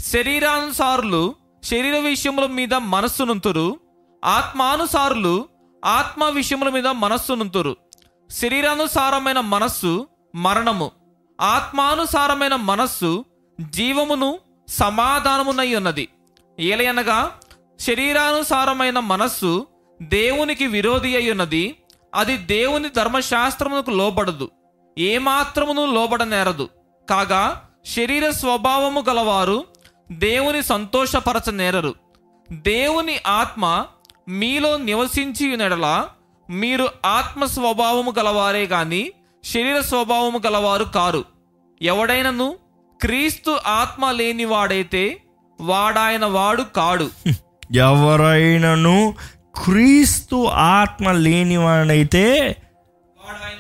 Speaker 2: శరీరానుసారులు శరీర విషయముల మీద మనస్సునుంతురు. ఆత్మానుసారులు ఆత్మ విషయముల మీద మనస్సునుంతురు. శరీరానుసారమైన మనస్సు మరణము. ఆత్మానుసారమైన మనస్సు జీవమును సమాధానమునై ఉన్నది. ఏలయనగా శరీరానుసారమైన మనస్సు దేవునికి విరోధి అయి ఉన్నది. అది దేవుని ధర్మశాస్త్రమునకు లోబడదు. ఏమాత్రమును లోబడనేరదు. కాగా శరీర స్వభావము గలవారు దేవుని సంతోషపరచనేరరు. దేవుని ఆత్మ మీలో నివసించి నెడల మీరు ఆత్మ స్వభావము గలవారే కానీ శరీర స్వభావము గలవారు కారు. ఎవడైనను క్రీస్తు ఆత్మ లేనివాడైతే వాడాయన వాడు కాడు. *laughs*
Speaker 1: ఎవరైనను క్రీస్తు ఆత్మ లేనివాడైతే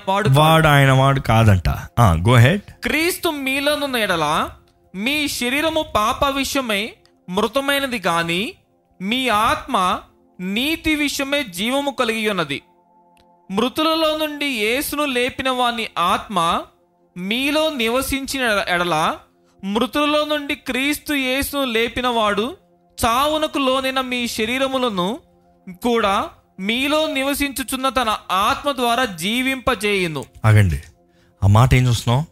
Speaker 2: వాడు
Speaker 1: వాడు ఆయన వాడు కాదంట. గో హెడ్
Speaker 2: క్రీస్తు మీలోనున్న ఎడల మీ శరీరము పాప విషయమై మృతమైనది గాని మీ ఆత్మ నీతి విషయమై జీవము కలిగి ఉన్నది. మృతులలో నుండి యేసును లేపిన వాని ఆత్మ మీలో నివసించిన ఎడల మృతులలో నుండి క్రీస్తు యేసును లేపిన వాడు చావునకు లోనైన మీ శరీరములను కూడా మీలో నివసించుచున్న తన ఆత్మ ద్వారా జీవింపజేయును.
Speaker 1: ఆగండి. ఆ మాట ఏం చూస్తున్నాం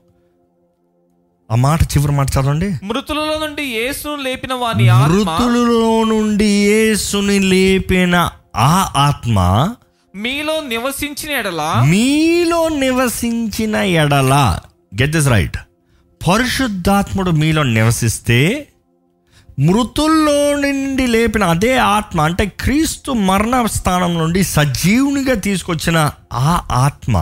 Speaker 1: ఆ మాట చివరి మాట చదవండి.
Speaker 2: మృతులలో నుండి యేసును లేపిన వాని
Speaker 1: మృతులలో నుండి యేసుని లేపిన ఆ ఆత్మ
Speaker 2: మీలో నివసించిన ఎడల
Speaker 1: మీలో నివసించిన ఎడల గెట్ దిస్ రైట్ పరిశుద్ధాత్ముడు మీలో నివసిస్తే మృతుల్లో నుండి లేపిన అదే ఆత్మ అంటే క్రీస్తు మరణ స్థానం నుండి సజీవునిగా తీసుకొచ్చిన ఆ ఆత్మ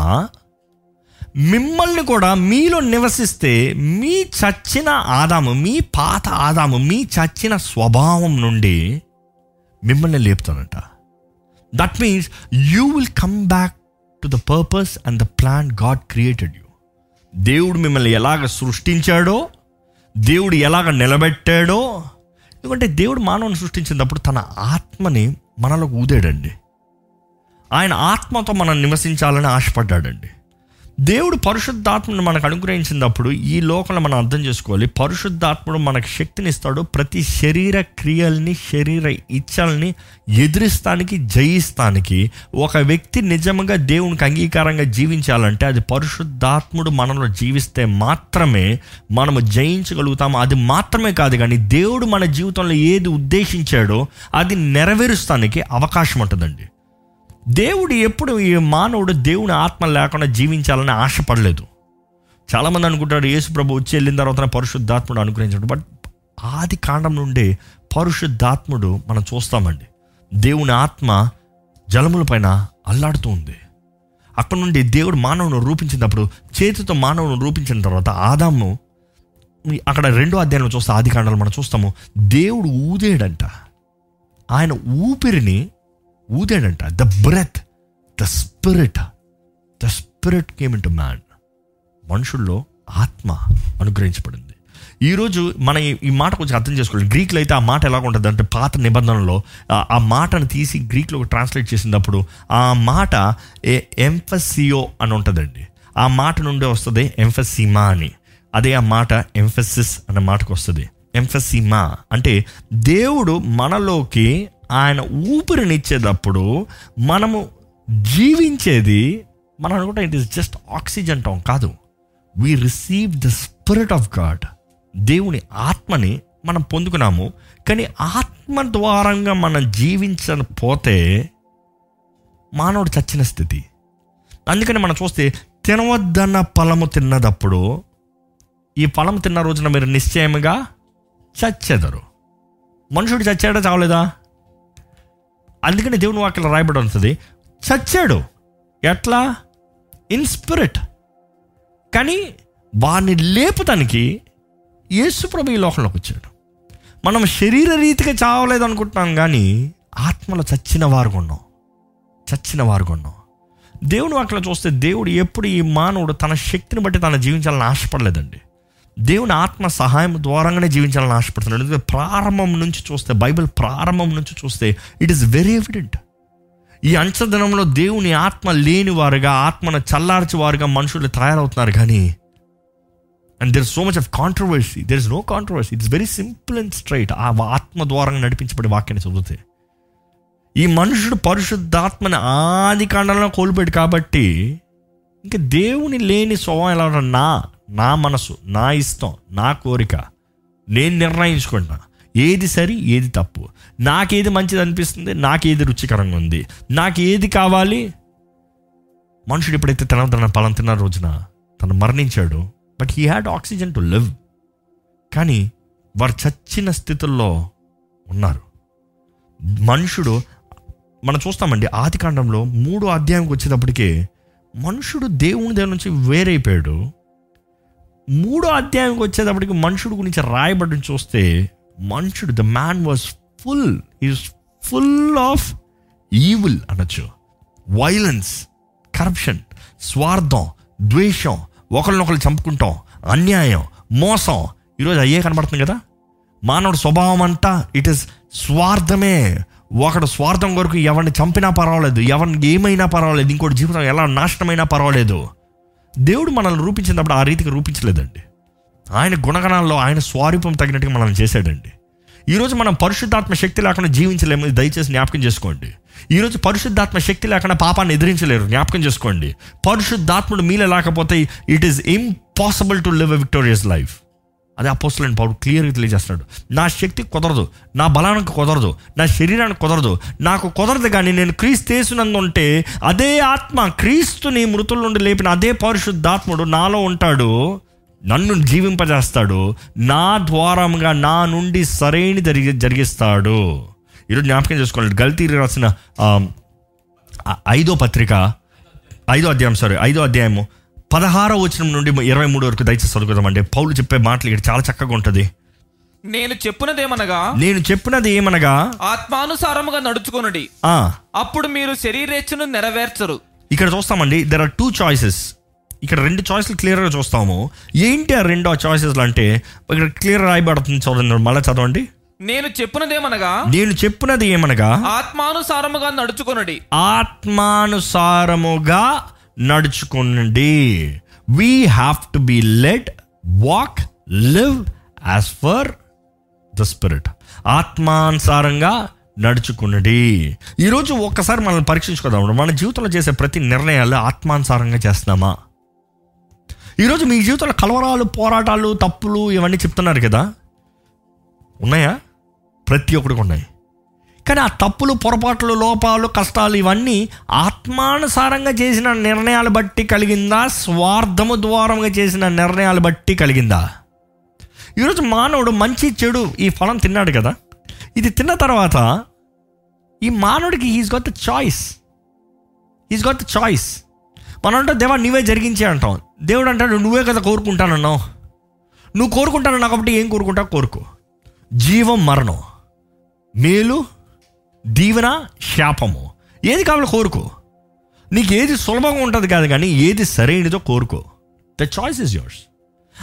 Speaker 1: మిమ్మల్ని కూడా మీలో నివసిస్తే మీ చచ్చిన ఆదాము మీ పాత ఆదాము మీ చచ్చిన స్వభావం నుండి మిమ్మల్ని లేపుతానంట that means you will come back to the purpose and the plan God created you దేవుడు మిమ్మల్ని ఎలాగ సృష్టించాడో దేవుడు ఎలాగ నిలబెట్టాడో ఎందుకంటే దేవుడు మానవుని సృష్టించినప్పుడు తన ఆత్మని మనలోకి ఊదాడండి. ఆయన ఆత్మతో మనం నివసించాలని ఆశపడ్డాడండి. దేవుడు పరిశుద్ధాత్మను మనకు అనుగ్రహించినప్పుడు ఈ లోకంలో మనం అర్థం చేసుకోవాలి. పరిశుద్ధాత్ముడు మనకు శక్తిని ఇస్తాడు. ప్రతి శరీర క్రియల్ని శరీర ఇచ్చల్ని ఎదిరిస్తానికి జయిస్తానికి ఒక వ్యక్తి నిజంగా దేవునికి అంగీకారంగా జీవించాలంటే అది పరిశుద్ధాత్ముడు మనలో జీవిస్తే మాత్రమే మనము జయించగలుగుతాము. అది మాత్రమే కాదు కానీ దేవుడు మన జీవితంలో ఏది ఉద్దేశించాడో అది నెరవేరుస్తానికి అవకాశం ఉంటుందండి. దేవుడు ఎప్పుడు ఈ మానవుడు దేవుని ఆత్మ లేకుండా జీవించాలని ఆశపడలేదు. చాలామంది అనుకుంటారు యేసు ప్రభు వచ్చి వెళ్ళిన తర్వాత పరిశుద్ధాత్ముడు అనుగ్రహించాడు. బట్ ఆది కాండం నుండి పరిశుద్ధాత్ముడు మనం చూస్తామండి. దేవుని ఆత్మ జలముల పైన అల్లాడుతూ ఉంది. అక్కడ నుండి దేవుడు మానవుని రూపించినప్పుడు చేతితో మానవుని రూపించిన తర్వాత ఆదాము అక్కడ రెండో అధ్యాయంలో చూస్తే ఆది కాండాలు మనం చూస్తాము దేవుడు ఊదేడంట. ఆయన ఊపిరిని ఊదాడంట. The breath the spirit the spirit came into man మనుషుల్లో ఆత్మ అనుగ్రహించబడింది. ఈరోజు మన ఈ- మాట కొంచెం అర్థం చేసుకోవాలి గ్రీక్లో అయితే ఆ మాట ఎలా ఉంటుంది అంటే పాత నిబంధనలో ఆ- ఆ మాటను తీసి గ్రీక్లో ట్రాన్స్లేట్ చేసినప్పుడు ఆ మాట ఏ ఎంఫసియో అని ఉంటుందండి. ఆ మాట నుండే వస్తుంది ఎంఫసిమా అని. అదే ఆ మాట ఎంఫసిస్ అనే మాటకు వస్తుంది. ఎంఫసిమా అంటే దేవుడు మనలోకి ఆయన ఊపిరినిచ్చేటప్పుడు మనము జీవించేది మనం అనుకుంటాం it is just oxygen town కాదు. We receive the spirit of God దేవుని ఆత్మని మనం పొందుకున్నాము. కానీ ఆత్మ ద్వారంగా మనం జీవించకపోతే మానవుడు చచ్చిన స్థితి. అందుకని మనం చూస్తే తినవద్దన్న ఫలము తిన్నదప్పుడు ఈ ఫలం తిన్న రోజున మీరు నిశ్చయంగా చచ్చెదరు. మనుషుడు చచ్చాడా? చావలేదా? అందుకని దేవుని వాక్యం రాయబడి ఉంటుంది. చచ్చాడు. ఎట్లా? ఇన్ స్పిరిట్ కానీ వాడిని లేపుతానికి యేసుప్రభు ఈ లోకంలోకి వచ్చాడు. మనం శరీర రీతిగా చావలేదు అనుకుంటున్నాం కానీ ఆత్మలో చచ్చిన వారు కొన్నాం. చచ్చిన వారు కొన్నాం. దేవుని వాక్యం చూస్తే దేవుడు ఎప్పుడు ఈ మానవుడు తన శక్తిని బట్టి తన జీవించాలని ఆశపడలేదండి. దేవుని ఆత్మ సహాయం ద్వారానే జీవించాలని ఆశపడుతున్నాడు. ఎందుకంటే ప్రారంభం నుంచి చూస్తే బైబిల్ ప్రారంభం నుంచి చూస్తే ఇట్ ఈస్ వెరీ ఎవిడెంట్ ఈ అంచదనంలో దేవుని ఆత్మ లేని వారుగా ఆత్మను చల్లార్చి వారుగా మనుషులు తయారవుతున్నారు కానీ and there so much of controversy there is no controversy it's very simple and straight ఆ ఆత్మ ద్వారంగా నడిపించబడే వాక్యాన్ని చదివితే. ఈ మనుషుడు పరిశుద్ధాత్మని ఆది కాండంలో కోల్పోయాడు కాబట్టి ఇంకా దేవుని లేని స్వభావం ఎలా నా నా మనసు నా ఇష్టం నా కోరిక నేను నిర్ణయించుకుంటున్నా. ఏది సరి ఏది తప్పు. నాకేది మంచిది అనిపిస్తుంది నాకేది రుచికరంగా ఉంది. నాకు ఏది కావాలి? మనుషుడు ఎప్పుడైతే తినదన్న ఫలం తిన్న రోజున తను మరణించాడు but he had oxygen to live. కానీ వారు చచ్చిన స్థితుల్లో ఉన్నారు. మనుషుడు మనం చూస్తామండి ఆది కాండంలో మూడో అధ్యాయంకి వచ్చేటప్పటికే మనుషుడు దేవుని దగ్గర నుంచి వేరైపోయాడు. మూడో అధ్యాయంకి వచ్చేటప్పటికి మనుషుడు గురించి రాయబడి చూస్తే మనుషుడు the man was full is full of evil అనొచ్చు. వైలెన్స్ కరప్షన్ స్వార్థం ద్వేషం ఒకరినొకరు చంపుకుంటాం అన్యాయం మోసం. ఈరోజు అయ్యే కనబడుతుంది కదా? మానవుడు స్వభావం అంతా ఇట్ ఇస్ స్వార్థమే. ఒకడు స్వార్థం కొరకు ఎవరిని చంపినా పర్వాలేదు ఎవరిని ఏమైనా పర్వాలేదు ఇంకోటి జీవితం ఎలా నాశనమైనా పర్వాలేదు. దేవుడు మనల్ని రూపించినప్పుడు ఆ రీతికి రూపించలేదండి. ఆయన గుణగణాల్లో ఆయన స్వారూపం తగినట్టుగా మనల్ని చేశాడండి. ఈరోజు మనం పరిశుద్ధాత్మ శక్తి లేకుండా జీవించలేము దయచేసి జ్ఞాపకం చేసుకోండి. ఈరోజు పరిశుద్ధాత్మ శక్తి లేకుండా పాపాన్ని ఎదిరించలేరు జ్ఞాపకం చేసుకోండి. పరిశుద్ధాత్ముడు మీలే లేకపోతే it is impossible to live a victorious life. అదే అపోస్తులని పౌరుడు క్లియర్గా తెలియజేస్తున్నాడు నా శక్తి కుదరదు నా బలానికి కుదరదు నా శరీరానికి కుదరదు నాకు కుదరదు కానీ నేను క్రీస్తేసునందు ఉంటే అదే ఆత్మ క్రీస్తుని మృతుల నుండి లేపిన అదే పరిశుద్ధాత్ముడు నాలో ఉంటాడు నన్ను జీవింపజేస్తాడు నా ద్వారముగా నా నుండి సరైన జరిగి జరిగిస్తాడు. ఈరోజు జ్ఞాపకం చేసుకోండి గల్తీ రాసిన ఐదో పత్రిక ఐదో అధ్యాయం సారీ ఐదో అధ్యాయము పదహారో వచనం నుండి ఇరవై మూడు వరకు దయచేసి చదువుకుందామండి. పౌలు చెప్పే మాటలు ఇక్కడ చాలా చక్కగా ఉంటుంది.
Speaker 2: నేను చెప్పినదేమనగా
Speaker 1: నేను చెప్పినది ఏమనగా
Speaker 2: ఆత్మానుసారముగా నడుచుకొనుడి. అప్పుడు మీరు శరీరేచ్ఛను నెరవేర్చరు.
Speaker 1: ఇక్కడ చూస్తామండి దెర్ ఆర్ టూ చాయిసెస్ ఇక్కడ రెండు చాయిస్లు క్లియర్గా చూస్తాము. ఏంటి ఆ రెండో చాయిసెస్ అంటే ఇక్కడ క్లియర్ రాయబడుతుంది చూడండి మళ్ళీ చదవండి.
Speaker 2: నేను చెప్పినదేమనగా
Speaker 1: నేను చెప్పినది ఏమనగా
Speaker 2: ఆత్మానుసారముగా నడుచుకొనుడి.
Speaker 1: ఆత్మానుసారముగా నడుచుకోండి we have to be led walk live as for the spirit ఆత్మానుసారంగా నడుచుకున్నది ఈరోజు ఒక్కసారి మనల్ని పరీక్షించుకోదాం. మన జీవితంలో చేసే ప్రతి నిర్ణయాలు ఆత్మానుసారంగా చేస్తున్నామా? ఈరోజు మీ జీవితంలో కలవరాలు పోరాటాలు తప్పులు ఇవన్నీ చెప్తున్నారు కదా? ఉన్నాయా? ప్రతి ఒక్కడికి ఉన్నాయి. కానీ ఆ తప్పులు పొరపాట్లు లోపాలు కష్టాలు ఇవన్నీ ఆత్మానుసారంగా చేసిన నిర్ణయాలు బట్టి కలిగిందా? స్వార్థము ద్వారంగా చేసిన నిర్ణయాలు బట్టి కలిగిందా? ఈరోజు మానవుడు మంచి చెడు ఈ ఫలం తిన్నాడు కదా. ఇది తిన్న తర్వాత ఈ మానవుడికి he's got the choice he's got the choice మనం అంటే దేవా నీవే జరిగించే అంటాం. దేవుడు అంటాడు నువ్వే కదా కోరుకుంటానన్నావు. నువ్వు కోరుకుంటానన్నా కాబట్టి ఏం కోరుకుంటావు? కోరుకో. జీవం మరణం. మేలు దీవెన శాపము. ఏది కావాలో కోరుకో. నీకు ఏది సులభంగా ఉంటుంది కాదు కానీ ఏది సరైనదో కోరుకో. ద చాయిస్ ఇస్ యోర్స్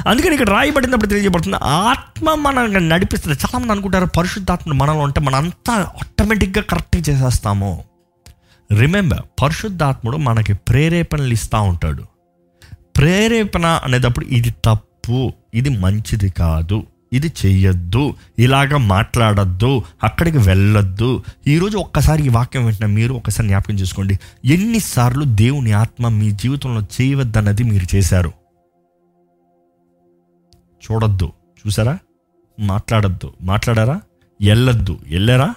Speaker 1: అందుకని ఇక్కడ రాయబడినప్పుడు తెలియజేయబడుతుంది ఆత్మ మనల్ని నడిపిస్తుంది. చాలామంది అనుకుంటారు పరిశుద్ధాత్మ మనలో ఉంటే మనం అంతా ఆటోమేటిక్గా కరెక్ట్గా చేసేస్తాము. రిమెంబర్ పరిశుద్ధాత్ముడు మనకి ప్రేరేపణలు ఇస్తూ ఉంటాడు. ప్రేరేపణ అనేటప్పుడు ఇది తప్పు ఇది మంచిది కాదు. ఇది చెయ్యొద్దు ఇలాగ మాట్లాడద్దు అక్కడికి వెళ్ళొద్దు. ఈరోజు ఒక్కసారి ఈ వాక్యం వెంటనే మీరు ఒకసారి జ్ఞాపకం చేసుకోండి. ఎన్నిసార్లు దేవుని ఆత్మ మీ జీవితంలో చేయవద్దన్నది మీరు చేశారు? చూడొద్దు. చూసారా? మాట్లాడొద్దు. మాట్లాడారా? వెళ్ళొద్దు వెళ్ళారా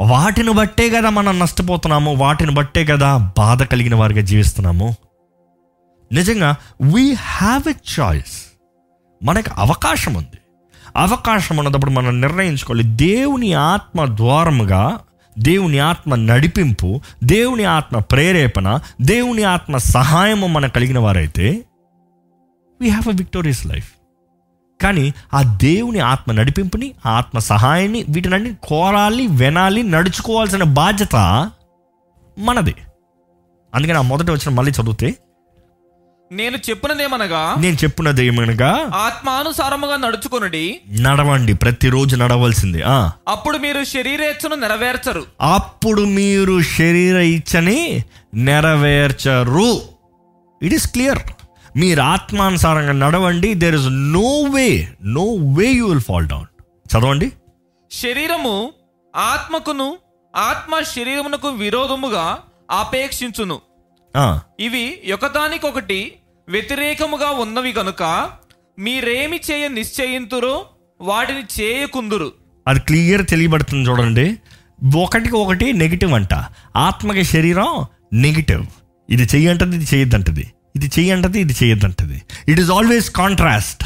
Speaker 1: వాటిని బట్టే కదా మనం నష్టపోతున్నాము వాటిని బట్టే కదా బాధ కలిగిన వారిగా జీవిస్తున్నాము. నిజంగా వీ హ్యావ్ ఎ చాయిస్ మనకు అవకాశం ఉంది. అవకాశం ఉన్నప్పుడు మనం నిర్ణయించుకోవాలి. దేవుని ఆత్మ ద్వారముగా దేవుని ఆత్మ నడిపింపు దేవుని ఆత్మ ప్రేరేపణ దేవుని ఆత్మ సహాయము మనకు కలిగిన వారైతే we have a victorious life కానీ ఆ దేవుని ఆత్మ నడిపింపుని ఆ ఆత్మ సహాయాన్ని వీటినన్ని కోరాలి వినాలి నడుచుకోవాల్సిన బాధ్యత మనది. అందుకని ఆ మొదట వచ్చిన మళ్ళీ చదివితే
Speaker 2: నేను చెప్పినదేమనగా
Speaker 1: నేను చెప్పినది ఏమనగా
Speaker 2: ఆత్మానుసారముగా నడుచుకొనుడి.
Speaker 1: నడవండి ప్రతిరోజు నడవలసింది ఆ.
Speaker 2: అప్పుడు మీరు శరీరేచ్ఛను నెరవేర్చరు.
Speaker 1: అప్పుడు మీరు శరీర ఇచ్చని నెరవేర్చరు. ఇట్ ఈస్ క్లియర్ మీరు ఆత్మానుసారంగా నడవండి there is no way no way you will fall down చదవండి.
Speaker 2: శరీరము ఆత్మకును ఆత్మ శరీరమునకు విరోధముగా ఆపేక్షించును. ఇవి ఒకదానికొకటి వ్యతిరేకముగా ఉన్నవి కనుక మీరేమి చేయ నిశ్చయింతురో? వాటిని చేయకుందురు.
Speaker 1: అది క్లియర్ తెలియబడుతుంది చూడండి. ఒకటికి ఒకటి నెగిటివ్ అంట. ఆత్మకి శరీరం నెగిటివ్. ఇది చెయ్యంటది ఇది చేయొద్దంటది ఇది చెయ్యంటది ఇది చేయొద్దంటది ఇట్ ఈస్ ఆల్వేస్ కాంట్రాస్ట్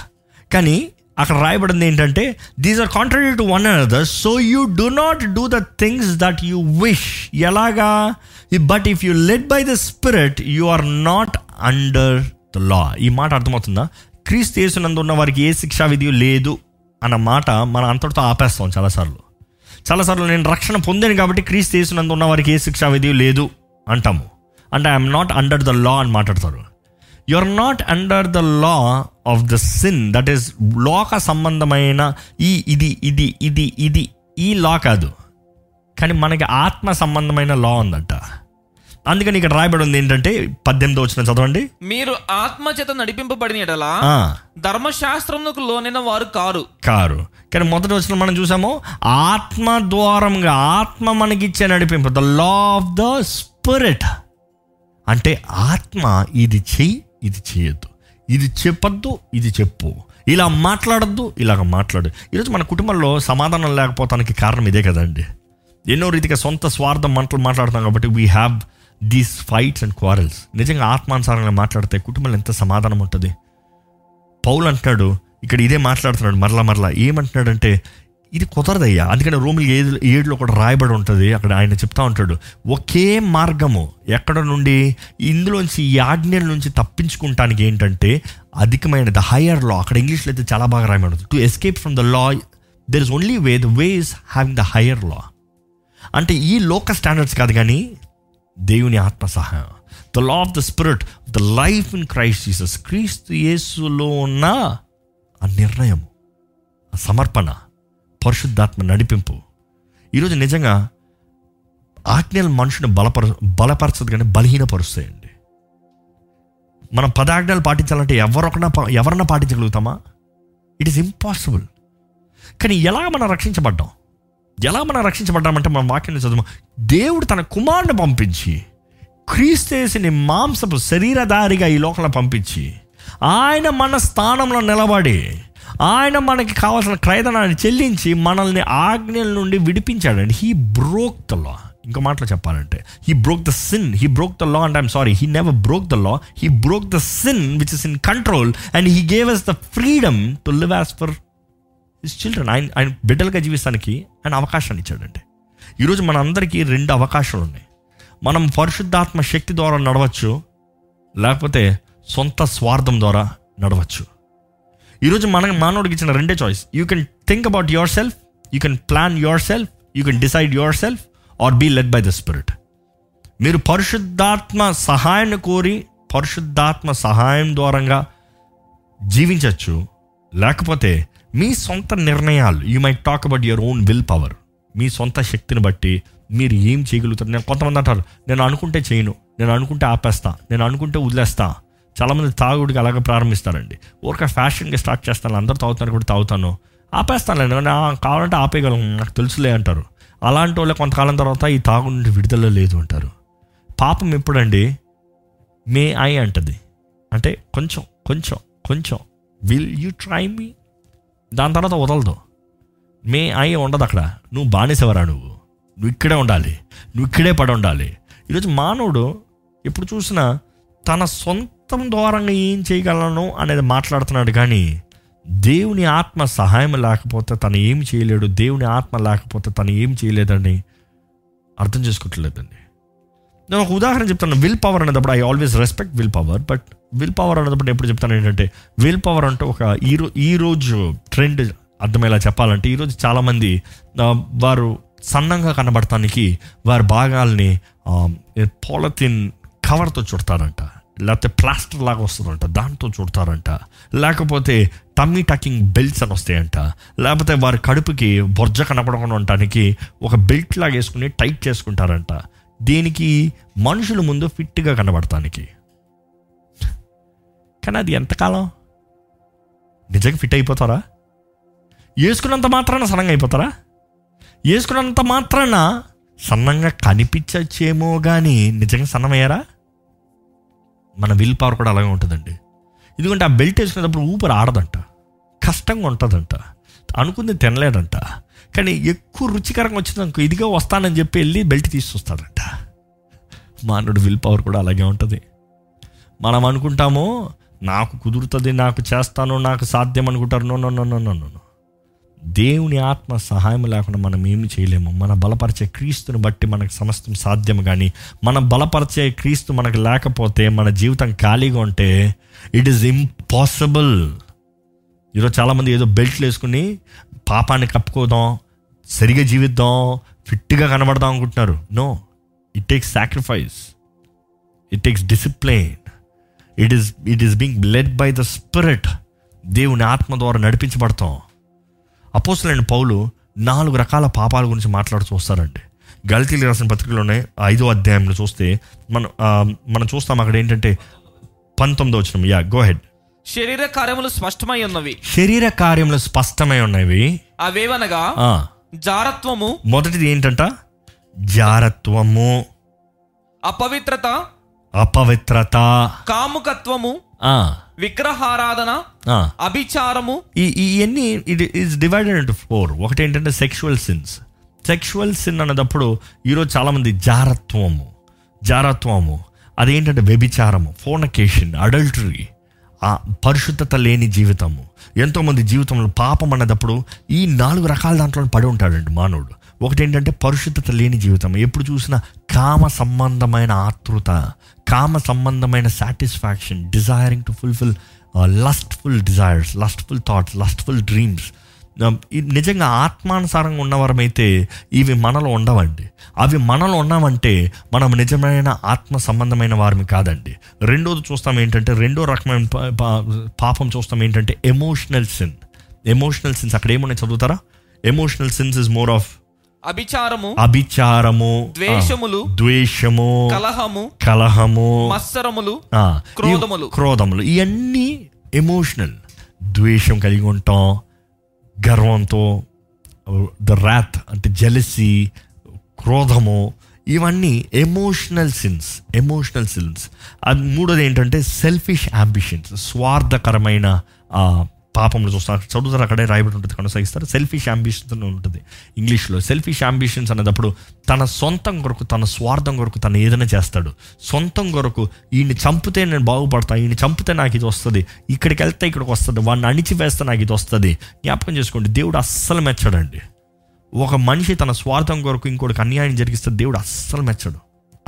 Speaker 1: కానీ అక్కడ రాయబడింది ఏంటంటే these are contrary to one another so you do not do the things that you wish ఎలాగా? But if you led by the spirit you are not under the law ఈ మాట అర్థమవుతుందా? క్రీస్తు యేసునందు ఉన్న వారికి ఏ శిక్షా విధి లేదు అన్న మాట మనం అంతటితో ఆపేస్తాం చాలాసార్లు. చాలాసార్లు నేను రక్షణ పొందాను కాబట్టి క్రీస్తు యేసునందు ఉన్న వారికి ఏ శిక్షా విధి లేదు అంటాము. అంటే I'm not under the law అని మాట్లాడతారు. You are not under the law of the sin that is లోక సంబంధమైన ఈ ఇది ఇది ఇది ఇది ఈ లా కాదు. కానీ మనకి ఆత్మ సంబంధమైన లా ఉందంట. అందుకని ఇక్కడ రాయబడి ఉంది ఏంటంటే పద్దెనిమిది వచ్చిన చదవండి.
Speaker 2: మీరు ఆత్మ చేత నడిపింపబడిన ఎడలా
Speaker 1: ఆ,
Speaker 2: ధర్మశాస్త్రమునకు లోనైన వారు కారు.
Speaker 1: కారు. కానీ మొదటి వచ్చిన మనం చూసాము ఆత్మ ద్వారంగా ఆత్మ మనకిచ్చే నడిపింపు the law of the spirit అంటే ఆత్మ ఇది చెయ్యి ఇది చేయొద్దు. ఇది చెప్పొద్దు ఇది చెప్పు. ఇలా మాట్లాడద్దు ఇలాగ మాట్లాడు. ఈరోజు మన కుటుంబంలో సమాధానం లేకపోవటానికి కారణం ఇదే కదండి. ఎన్నో రీతిగా సొంత స్వార్థం మంటలు మాట్లాడుతాం కాబట్టి we have these fights and quarrels నిజంగా ఆత్మానుసారంగా మాట్లాడితే కుటుంబంలో ఎంత సమాధానం ఉంటుంది? పౌలు అంటున్నాడు ఇక్కడ ఇదే మాట్లాడుతున్నాడు మరలా మరలా. ఏమంటున్నాడంటే ఇది కుదరదయ్యా. అందుకని రూములు ఏడు ఏడులో కూడా రాయబడి ఉంటుంది. అక్కడ ఆయన చెప్తా ఉంటాడు. ఒకే మార్గము ఎక్కడ నుండి? ఇందులోంచి ఈ ఆజ్ఞల నుంచి తప్పించుకుంటానికి ఏంటంటే అధికమైన ద హయ్యర్ లా అక్కడ ఇంగ్లీష్లో అయితే చాలా బాగా రాయబడుతుంది to escape from the law there is only way the way is having the higher law అంటే ఈ లోక స్టాండర్డ్స్ కాదు కానీ దేవుని ఆత్మ సహాయం the law of the spirit the life in Christ Jesus క్రీస్తు యేసులో ఉన్న ఆ నిర్ణయం సమర్పణ. పరిశుద్ధాత్మ నడిపింపు. ఈరోజు నిజంగా ఆజ్ఞలు మనుషుని బలపర బలపరచదు కానీ బలహీనపరుస్తాయండి. మనం పదాజ్ఞలు పాటించాలంటే ఎవరొకనా ఎవరన్నా పాటించగలుగుతామా? ఇట్ ఈస్ ఇంపాసిబుల్ కానీ ఎలా మనం రక్షించబడ్డాం? ఎలా మనం రక్షించబడ్డామంటే మనం వాక్యాన్ని చదువు దేవుడు తన కుమారుని పంపించి క్రీస్తేసిని మాంసపు శరీరధారిగా ఈ లోకంలో పంపించి ఆయన మన స్థానంలో నిలబడి ఆయన మనకి కావాల్సిన క్రయదనాన్ని చెల్లించి మనల్ని ఆజ్ఞల నుండి విడిపించాడండి. హీ బ్రోక్ ద లా ఇంకో మాటలో చెప్పాలంటే he broke the sin he broke the law and I'm sorry he never broke the law he broke the sin which is in control and he gave us the freedom to live as for his children ఆయన ఆయన బిడ్డలుగా జీవిస్తానికి ఆయన అవకాశాన్ని ఇచ్చాడండి ఈరోజు మన అందరికీ రెండు అవకాశాలు ఉన్నాయి. మనం పరిశుద్ధాత్మ శక్తి ద్వారా నడవచ్చు లేకపోతే సొంత స్వార్థం ద్వారా నడవచ్చు. ఈరోజు మన మానవుడికి ఇచ్చిన రెండే choice you can think about yourself you can plan yourself you can decide yourself or be led by the spirit మీరు పరిశుద్ధాత్మ సహాయాన్ని కోరి పరిశుద్ధాత్మ సహాయం ద్వారంగా జీవించవచ్చు లేకపోతే మీ సొంత నిర్ణయాలు you my talk about your own will power మీ సొంత శక్తిని బట్టి మీరు ఏం చేయగలుగుతారు? నేను కొంతమంది అంటారు నేను అనుకుంటే చేయను నేను అనుకుంటే ఆపేస్తా నేను అనుకుంటే వదిలేస్తా. చాలామంది తాగుడికి అలాగే ప్రారంభిస్తారండి. ఊరికే ఫ్యాషన్గా స్టార్ట్ చేస్తాను అందరూ తాగుతాను కూడా తాగుతాను. ఆపేస్తాను కావాలంటే ఆపేయగలం నాకు తెలుసులే అంటారు. అలాంటి వాళ్ళే కొంతకాలం తర్వాత ఈ తాగు నుండి విడుదల లేదు అంటారు. పాపం ఎప్పుడండి? మే ఐ అంటది. అంటే కొంచెం కొంచెం కొంచెం. విల్ యూ ట్రై మీ దాని తర్వాత వదలదు. మే ఐ ఉండదు అక్కడ. నువ్వు బానిసవరా నువ్వు? నువ్వు ఇక్కడే ఉండాలి. నువ్వు ఇక్కడే పడి ఉండాలి. ఈరోజు మానవుడు ఎప్పుడు చూసినా తన సొంత ద్వారంగా ఏం చేయగలను అనేది మాట్లాడుతున్నాడు. కానీ దేవుని ఆత్మ సహాయం లేకపోతే తను ఏం చేయలేడు. దేవుని ఆత్మ లేకపోతే తను ఏం చేయలేదని అర్థం చేసుకోవట్లేదండి. నేను ఒక ఉదాహరణ చెప్తాను. విల్ పవర్ అనేటప్పుడు I always respect will power but will power అనేటప్పుడు ఎప్పుడు చెప్తాను ఏంటంటే విల్ పవర్ అంటే ఒక ఈరో ఈరోజు ఈ రోజు ట్రెండ్ అర్థమయ్యేలా చెప్పాలంటే ఈరోజు చాలామంది వారు సన్నంగా కనబడటానికి వారి భాగాల్ని పాలథిన్ కవర్తో చుడతారంట. లేకపోతే ప్లాస్టర్ లాగా వస్తుందంట దాంతో చూడతారంట. లేకపోతే టమ్మీ టకింగ్ బెల్ట్స్ అని వస్తాయంట. లేకపోతే వారి కడుపుకి బొర్జ కనపడకుండా ఉండటానికి ఒక బెల్ట్ లాగా వేసుకుని టైట్ చేసుకుంటారంట. దీనికి మనుషుల ముందు ఫిట్గా కనబడటానికి. కానీ అది ఎంతకాలం? నిజంగా ఫిట్ అయిపోతారా? వేసుకున్నంత మాత్రాన సన్నంగా అయిపోతారా? వేసుకున్నంత మాత్రాన సన్నంగా కనిపించచ్చేమో కానీ నిజంగా సన్నమయ్యారా? మన విల్ పవర్ కూడా అలాగే ఉంటుందండి. ఎందుకంటే ఆ బెల్ట్ వేసుకునేటప్పుడు ఊపిరి ఆడదంట. కష్టంగా ఉంటుందంట. అనుకుంది తినలేడంట కానీ ఎక్కువ రుచికరంగా వచ్చిందనుకో ఇదిగా వస్తానని చెప్పి వెళ్ళి బెల్ట్ తీసుకొస్తాడంట. మానవుడు విల్ పవర్ కూడా అలాగే ఉంటుంది. మనం అనుకుంటాము నాకు కుదురుతుంది నాకు చేస్తాను నాకు సాధ్యం అనుకుంటారు. No no no no no no దేవుని ఆత్మ సహాయం లేకుండా మనం ఏమి చేయలేము. మన బలపరిచే క్రీస్తుని బట్టి మనకు సమస్తం సాధ్యం కానీ మనం బలపరిచే క్రీస్తు మనకు లేకపోతే మన జీవితం ఖాళీగా ఉంటే ఇట్ ఈస్ ఇంపాసిబుల్ ఈరోజు చాలామంది ఏదో బెల్ట్లు వేసుకుని పాపాన్ని కప్పుకోదాం సరిగా జీవిద్దాం ఫిట్గా కనబడదాం అనుకుంటున్నారు. No it takes sacrifice it takes discipline it is it is being led by the spirit దేవుని ఆత్మ ద్వారా నడిపించబడతాం. అపోసలైన పౌలు నాలుగు రకాల పాపాల గురించి మాట్లాడుతూ వస్తారండి గల్తీలు రాసిన పత్రికలోనే ఐదో అధ్యాయంలో చూస్తే మనం మనం చూస్తాం అక్కడ ఏంటంటే పంతొమ్మిదో వచ్చిన యా గో హెడ్.
Speaker 2: శరీర కార్యములు స్పష్టమై ఉన్నవి.
Speaker 1: శరీర కార్యములు స్పష్టమై ఉన్నవి.
Speaker 2: అవేవనగా? జారత్వము.
Speaker 1: మొదటిది ఏంటంట? జారత్వము.
Speaker 2: అపవిత్రత.
Speaker 1: అపవిత్రత.
Speaker 2: కాముకత్వము విగ్రహారాధన. అభిచారము.
Speaker 1: ఈ ఇవన్నీ it is divided into four ఒకటి ఏంటంటే సెక్షువల్ సిన్స్ సెక్షువల్ సిన్ అన్నదప్పుడు ఈరోజు చాలామంది జారత్వము. జారత్వము. అదేంటంటే వ్యభిచారము ఫోనకేషన్ అడల్టరీ ఆ పరిశుద్ధత లేని జీవితము. ఎంతోమంది జీవితంలో పాపం అన్నదప్పుడు ఈ నాలుగు రకాల దాంట్లో పడి ఉంటాడండి మానవుడు. ఒకటి ఏంటంటే పరిశుద్ధత లేని జీవితం. ఎప్పుడు చూసినా కామ సంబంధమైన ఆతృత కామ సంబంధమైన satisfaction desiring to fulfil lustful desires lustful thoughts lustful dreams నిజంగా ఆత్మానుసారంగా ఉన్నవారమైతే ఇవి మనలో ఉండవండి. అవి మనలో ఉన్నామంటే మనం నిజమైన ఆత్మ సంబంధమైన వారిని కాదండి. రెండోది చూస్తాం ఏంటంటే రెండో రకమైన పా- పా- పాపం చూస్తాం ఏంటంటే ఎమోషనల్ సిన్ ఎమోషనల్ సిన్స్ అక్కడ ఏమన్నా చదువుతారా? Emotional sins is more of
Speaker 2: అభిచారము
Speaker 1: అభిచారము
Speaker 2: ద్వేషములు,
Speaker 1: ద్వేషము
Speaker 2: కలహము
Speaker 1: కలహము
Speaker 2: మత్సరములు క్రోధములు.
Speaker 1: క్రోధములు ఇవన్నీ ఎమోషనల్ ద్వేషం కలిగి ఉంటాం గర్వంతో ద ర్యాత్ అంటే జెలసీ క్రోధము ఇవన్నీ ఎమోషనల్ సిన్స్ ఎమోషనల్ సిన్స్ అది మూడోది ఏంటంటే సెల్ఫిష్ అంబిషన్స్ స్వార్థకరమైన పాపంలో చూస్తారు చదువుతారు అక్కడే రాయబడి ఉంటుంది కొనసాగిస్తారు. సెల్ఫిష్ అంబిషన్స్ అని ఉంటుంది. ఇంగ్లీష్లో సెల్ఫిష్ అంబిషన్స్ అనేటప్పుడు తన సొంతం కొరకు తన స్వార్థం కొరకు తను ఏదైనా చేస్తాడు. సొంతం కొరకు ఈయన్ని చంపితే నేను బాగుపడతా ఈయన చంపితే నాకు ఇది వస్తుంది. ఇక్కడికి వెళ్తే ఇక్కడికి వస్తుంది. వాడిని అణిచివేస్తే నాకు ఇది వస్తుంది. జ్ఞాపకం చేసుకోండి దేవుడు అస్సలు మెచ్చడండి. ఒక మనిషి తన స్వార్థం కొరకు ఇంకోటికి అన్యాయం జరిగిస్తే దేవుడు అస్సలు మెచ్చడు.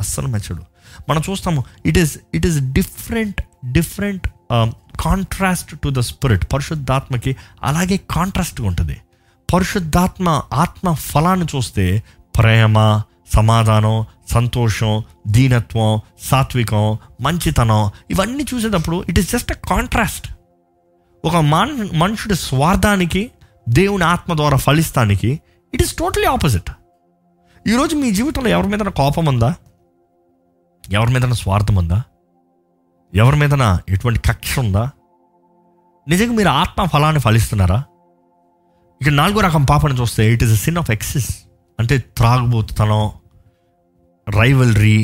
Speaker 1: అస్సలు మెచ్చడు. మనం చూస్తాము it is it is different different contrast to the spirit పరిశుద్ధాత్మకి అలాగే కాంట్రాస్ట్గా ఉంటుంది. పరిశుద్ధాత్మ ఆత్మ ఫలాన్ని చూస్తే ప్రేమ సమాధానం సంతోషం దీనత్వం సాత్వికం మంచితనం ఇవన్నీ చూసేటప్పుడు it is just a contrast ఒక మాన్ మనుషుడి స్వార్థానికి దేవుని ఆత్మ ద్వారా ఫలిస్తానికి ఇట్ ఈస్ టోటలీ ఆపోజిట్ ఈరోజు మీ జీవితంలో ఎవరి మీద కోపం ఉందా? ఎవరి మీద స్వార్థం ఉందా? ఎవరి మీద ఎటువంటి కక్ష ఉందా? నిజంగా మీరు ఆత్మ ఫలాన్ని ఫలిస్తున్నారా? ఇక నాలుగో రకం పాపని చూస్తే it is a sin of excess అంటే త్రాగుబోతుతనం రైవల్రీ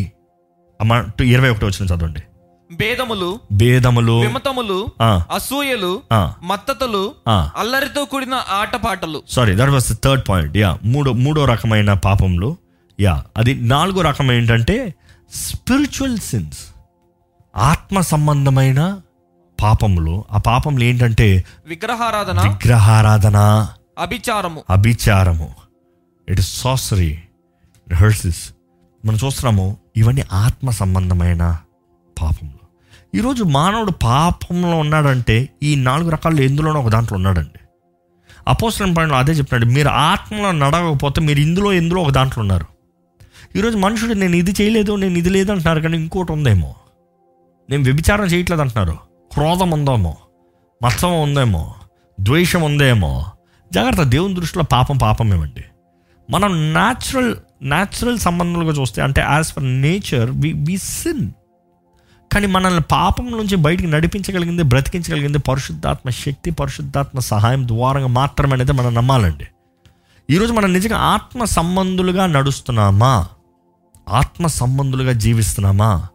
Speaker 1: అమ్మ ఇరవై ఒకటి వచ్చిన చదవండి.
Speaker 2: భేదములు
Speaker 1: భేదములు
Speaker 2: విమతములు అసూయలు మత్తతలు. అల్లరితో కూడిన ఆటపాటలు.
Speaker 1: Sorry that was third point yeah మూడో మూడో రకమైన పాపంలో యా అది నాలుగో రకం ఏంటంటే స్పిరిచువల్ సిన్స్ ఆత్మ సంబంధమైన పాపములు. ఆ పాపములు ఏంటంటే
Speaker 2: విగ్రహారాధన
Speaker 1: విగ్రహారాధన
Speaker 2: అభిచారము.
Speaker 1: అభిచారము. ఇట్ ఇస్ సాసరీ హర్ట్స్ మనం చూస్తున్నాము ఇవన్నీ ఆత్మ సంబంధమైన పాపములు. ఈరోజు మానవుడు పాపంలో ఉన్నాడంటే ఈ నాలుగు రకాల్లో ఎందులోనో ఒక దాంట్లో ఉన్నాడండి. అపోసలం పాయింట్లో అదే చెప్పినాడు మీరు ఆత్మలో నడవకపోతే మీరు ఇందులో ఎందులో ఒక దాంట్లో ఉన్నారు. ఈరోజు మనుషుడు నేను ఇది చేయలేదు నేను ఇది లేదు అంటున్నారు కానీ ఇంకోటి ఉందేమో. నేను వ్యభిచారం చేయట్లేదు అంటున్నారు. క్రోధం ఉందేమో మత్సం ఉందేమో ద్వేషం ఉందేమో. జాగ్రత్త దేవుని దృష్టిలో పాపం పాపమేమండి మనం న్యాచురల్ న్యాచురల్ సంబంధాలుగా చూస్తే అంటే as per nature we we sin కానీ మనల్ని పాపం నుంచి బయటికి నడిపించగలిగింది బ్రతికించగలిగింది పరిశుద్ధాత్మ శక్తి పరిశుద్ధాత్మ సహాయం ద్వారంగా మాత్రమే అనేది మనం నమ్మాలండి. ఈరోజు మనం నిజంగా ఆత్మ సంబంధులుగా నడుస్తున్నామా? ఆత్మ సంబంధులుగా జీవిస్తున్నామా?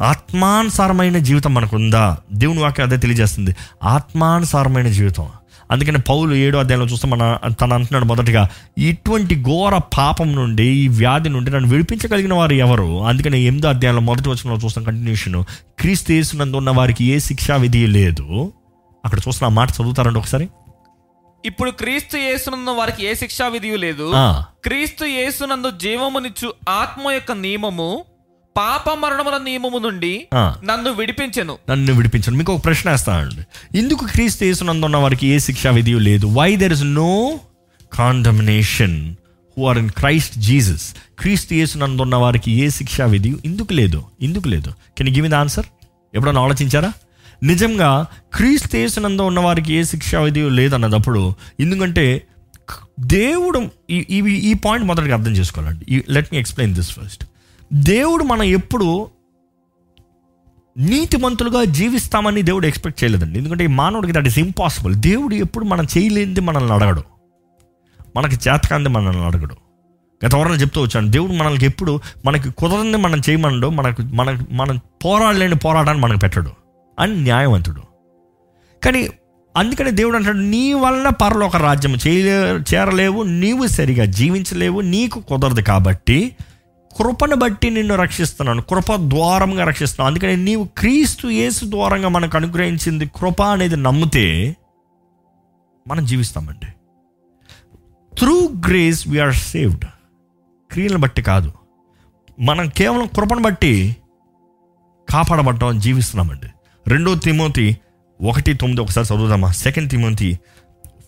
Speaker 1: ఆత్మానుసారమైన జీవితం మనకు ఉందా దేవుని వాక్యం అదే తెలియజేస్తుంది. ఆత్మానుసారమైన జీవితం. అందుకని పౌలు ఏడో అధ్యాయంలో చూస్తే మన తను అంటున్నాడు మొదటిగా ఇటువంటి ఘోర పాపం నుండి ఈ వ్యాధి నుండి నన్ను విడిపించగలిగిన వారు ఎవరు? అందుకని ఎనిమిదో అధ్యాయంలో మొదటి వచనంలో చూస్తాం కంటిన్యూషన్ క్రీస్తు యేసునందు ఉన్న వారికి ఏ శిక్షా విధి లేదు. అక్కడ చూస్తున్న ఆ మాట చదువుతారండి ఒకసారి.
Speaker 2: ఇప్పుడు క్రీస్తు యేసునందు వారికి ఏ శిక్షా విధియు లేదు. క్రీస్తు యేసునందు జీవమునిచ్చు ఆత్మ యొక్క నియమము పాప మరణముల నియమము నుండి. నన్ను విడిపించెను.
Speaker 1: నన్ను విడిపించండి మీకు ఒక ప్రశ్న వేస్తానండి ఎందుకు క్రీస్తు యేసునందు ఉన్న వారికి ఏ శిక్షా విధి లేదు? Why there is no condemnation who are in Christ Jesus క్రీస్తు యేసునందు ఉన్న వారికి ఏ శిక్షా విధి ఇందుకు లేదు? ఇందుకు లేదు? కెన్ గివ్ ద ఆన్సర్ ఎప్పుడైనా ఆలోచించారా? నిజంగా క్రీస్తు యేసునందు ఉన్న వారికి ఏ శిక్షా విధి లేదన్నదప్పుడు ఎందుకంటే దేవుడు ఈ- ఈ ఈ పాయింట్ మొదటిగా అర్థం చేసుకోవాలండి. Let me explain this first దేవుడు మనం ఎప్పుడు నీతిమంతులుగా జీవిస్తామని దేవుడు ఎక్స్పెక్ట్ చేయలేదండి. ఎందుకంటే ఈ మానవుడికి దట్ ఈస్ ఇంపాసిబుల్ దేవుడు ఎప్పుడు మనం చేయలేనిది మనల్ని అడగడు. మనకి చేతకాంది మనల్ని అడగడు. గత వారంలో చెప్తూ వచ్చాను దేవుడు మనల్ని ఎప్పుడు మనకి కుదరని మనం చేయమనడు మనకు మన మనం పోరాడలేని పోరాటాన్ని మనకు పెట్టడు. అని న్యాయవంతుడు కానీ అందుకని దేవుడు అంటాడు నీ వలన పరలోక రాజ్యం చేయలే చేరలేవు నీవు సరిగా జీవించలేవు నీకు కుదరదు కాబట్టి కృపను బట్టి నిన్ను రక్షిస్తున్నాను. కృప ద్వారంగా రక్షిస్తున్నాను. అందుకని నీవు క్రీస్తు యేసు ద్వారంగా మనకు అనుగ్రహించింది కృప అనేది నమ్మితే మనం జీవిస్తామండి. Through grace we are saved క్రియలను బట్టి కాదు. మనం కేవలం కృపను బట్టి కాపాడబడ్డం జీవిస్తున్నామండి. రెండో తిమోతి ఒకటి తొమ్మిది ఒకసారి చదువుదామా? Second Timothy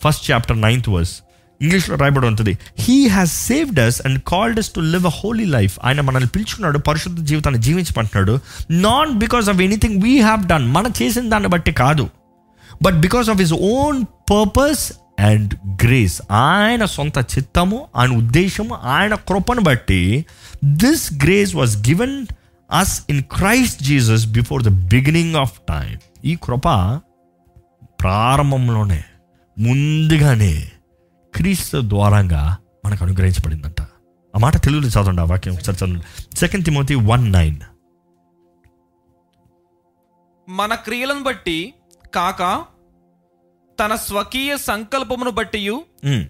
Speaker 1: first chapter ninth verse ఇంగ్లీష్లో రాయబడి ఉంటుంది he has saved us and called us to live a holy life ఆయన మనల్ని పిలుచుకున్నాడు పరిశుద్ధ జీవితాన్ని జీవించమంటున్నాడు. Not because of anything we have done మనం చేసిన దాన్ని బట్టి కాదు. But because of his own purpose and grace ఆయన సొంత చిత్తము ఆయన ఉద్దేశము ఆయన కృపను బట్టి this grace was given us in Christ Jesus before the beginning of time ఈ కృప ప్రారంభంలోనే ముందుగానే క్రీస్తు ద్వారంగా మనకు అనుగ్రహించబడిందంట. ఆ మాట తెలుగులో చదవండి ఆ వాక్యం ఒకసారి చదవండి. సెకండ్ తిమోతి వన్ నైన్
Speaker 2: మన క్రియలను బట్టి కాక తన స్వకీయ సంకల్పమును బట్టి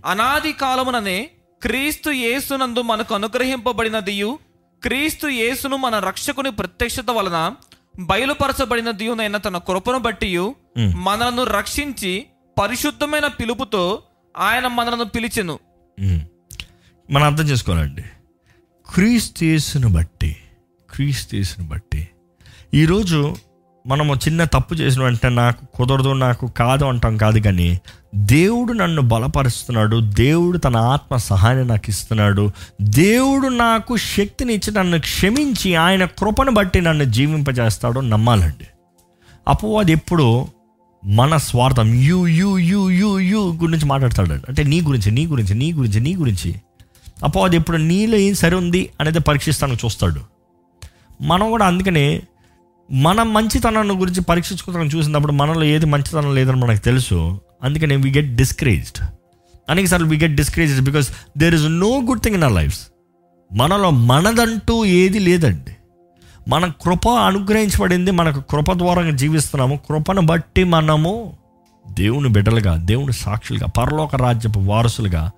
Speaker 2: అనాది కాలముననే క్రీస్తు యేసునందు మనకు అనుగ్రహింపబడినదియు క్రీస్తు యేసును మన రక్షకుని ప్రత్యక్షత వలన బయలుపరచబడినదియునైన తన కృపను బట్టి మనలను రక్షించి పరిశుద్ధమైన పిలుపుతో ఆయన మనలను పిలిచెను.
Speaker 1: మనం అర్థం చేసుకోవాలండి. క్రీస్తేసును బట్టి క్రీస్తేసును బట్టి ఈరోజు మనము చిన్న తప్పు చేసిన వెంటనే నాకు కుదరదు నాకు కాదు అంటాం కాదు కానీ దేవుడు నన్ను బలపరుస్తున్నాడు దేవుడు తన ఆత్మ సహాయాన్ని నాకు ఇస్తున్నాడు దేవుడు నాకు శక్తిని ఇచ్చి నన్ను క్షమించి ఆయన కృపను బట్టి నన్ను జీవింపజేస్తాడు నమ్మాలండి. అపవాది ఎప్పుడు మన స్వార్థం. You you you you you గురించి మాట్లాడతాడు. అంటే నీ గురించి నీ గురించి నీ గురించి నీ గురించి. అపవాది ఎప్పుడు నీలో ఏం సరి ఉంది అనేది పరీక్షిస్తానికి చూస్తాడు. మనం కూడా అందుకనే మన మంచితనాన్ని గురించి పరీక్షించుకోవడం చూసినప్పుడు మనలో ఏది మంచితనం లేదని మనకు తెలుసు. అందుకనే వీ గెట్ డిస్కరేజ్డ్ అనేక సార్లు we get discouraged because there is no good thing in our lifes మనలో మనదంటూ ఏది లేదండి. మన కృప అనుగ్రహించబడింది మనకు కృప ద్వారా జీవిస్తున్నాము. కృపను బట్టి మనము దేవుని బిడ్డలుగా దేవుని సాక్షులుగా పరలోక రాజ్యపు వారసులుగా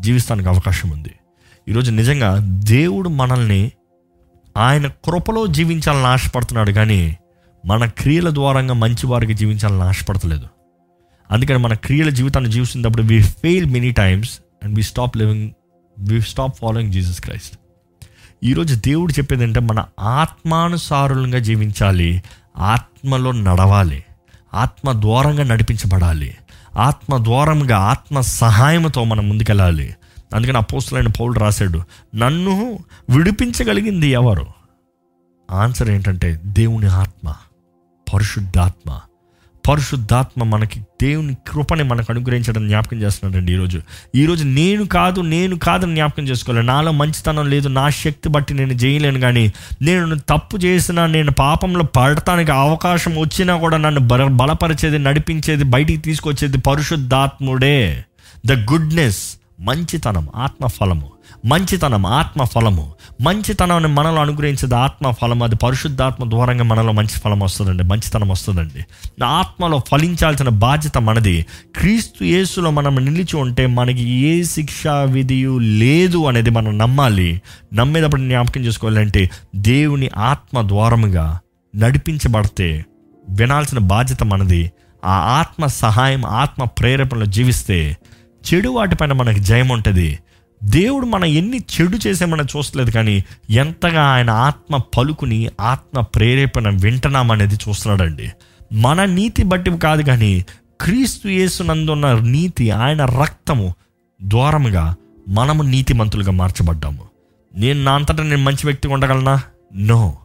Speaker 1: జీవిస్తానికి అవకాశం ఉంది. ఈరోజు నిజంగా దేవుడు మనల్ని ఆయన కృపలో జీవించాలని ఆశపడుతున్నాడు కానీ మన క్రియల ద్వారంగా మంచి వారికి జీవించాలని ఆశపడతలేదు. అందుకని మన క్రియల జీవితాన్ని జీవిస్తున్నప్పుడు we fail many times and we stop living we stop following Jesus Christ ఈరోజు దేవుడు చెప్పేది అంటే మన ఆత్మానుసారులంగా జీవించాలి ఆత్మలో నడవాలి ఆత్మ ద్వారంగా నడిపించబడాలి ఆత్మ ద్వారంగా ఆత్మ సహాయంతో మనం ముందుకెళ్ళాలి. అందుకని అపోస్తులైన పౌలు రాశాడు నన్ను విడిపించగలిగింది ఎవరు? ఆన్సర్ ఏంటంటే దేవుని ఆత్మ పరిశుద్ధాత్మ. పరిశుద్ధాత్మ మనకి దేవుని కృపని మనకు అనుగ్రహించడం జ్ఞాపకం చేస్తున్నాడండి ఈరోజు. ఈరోజు నేను కాదు నేను కాదని జ్ఞాపకం చేసుకోవాలి. నాలో మంచితనం లేదు నా శక్తి బట్టి నేను చేయలేను కానీ నేను తప్పు చేసినా నేను పాపంలో పడటానికి అవకాశం వచ్చినా కూడా నన్ను బల బలపరిచేది నడిపించేది బయటికి తీసుకొచ్చేది పరిశుద్ధాత్ముడే. ద గుడ్నెస్ మంచితనం ఆత్మఫలము. మంచితనం ఆత్మఫలము. మంచితనాన్ని మనలో అనుగ్రహించేది ఆత్మఫలం. అది పరిశుద్ధాత్మ ద్వారంగా మనలో మంచి ఫలం వస్తుందండి. మంచితనం వస్తుందండి. ఆత్మలో ఫలించాల్సిన బాధ్యత మనది. క్రీస్తు యేసులో మనం నిలిచి ఉంటే మనకి ఏ శిక్షా విధియు లేదు అనేది మనం నమ్మాలి. నమ్మేటప్పుడు జ్ఞాపకం చేసుకోవాలంటే దేవుని ఆత్మ ద్వారముగా నడిపించబడితే వినాల్సిన బాధ్యత మనది. ఆ ఆత్మ సహాయం ఆత్మ ప్రేరేపణలో జీవిస్తే చెడు వాటిపైన మనకి జయం ఉంటుంది దేవుడు మనం ఎన్ని చెడు చేసామని చూస్తలేదు కానీ ఎంతగా ఆయన ఆత్మ పలుకుని ఆత్మ ప్రేరేపణ వింటున్నామనేది చూస్తున్నాడండి. మన నీతి బట్టి కాదు కానీ క్రీస్తు యేసునందున్న నీతి ఆయన రక్తము ద్వారముగా మనము నీతిమంతులుగా మార్చబడ్డాము. నేను నా అంతటా నేను మంచి వ్యక్తిగా ఉండగలనా? నో.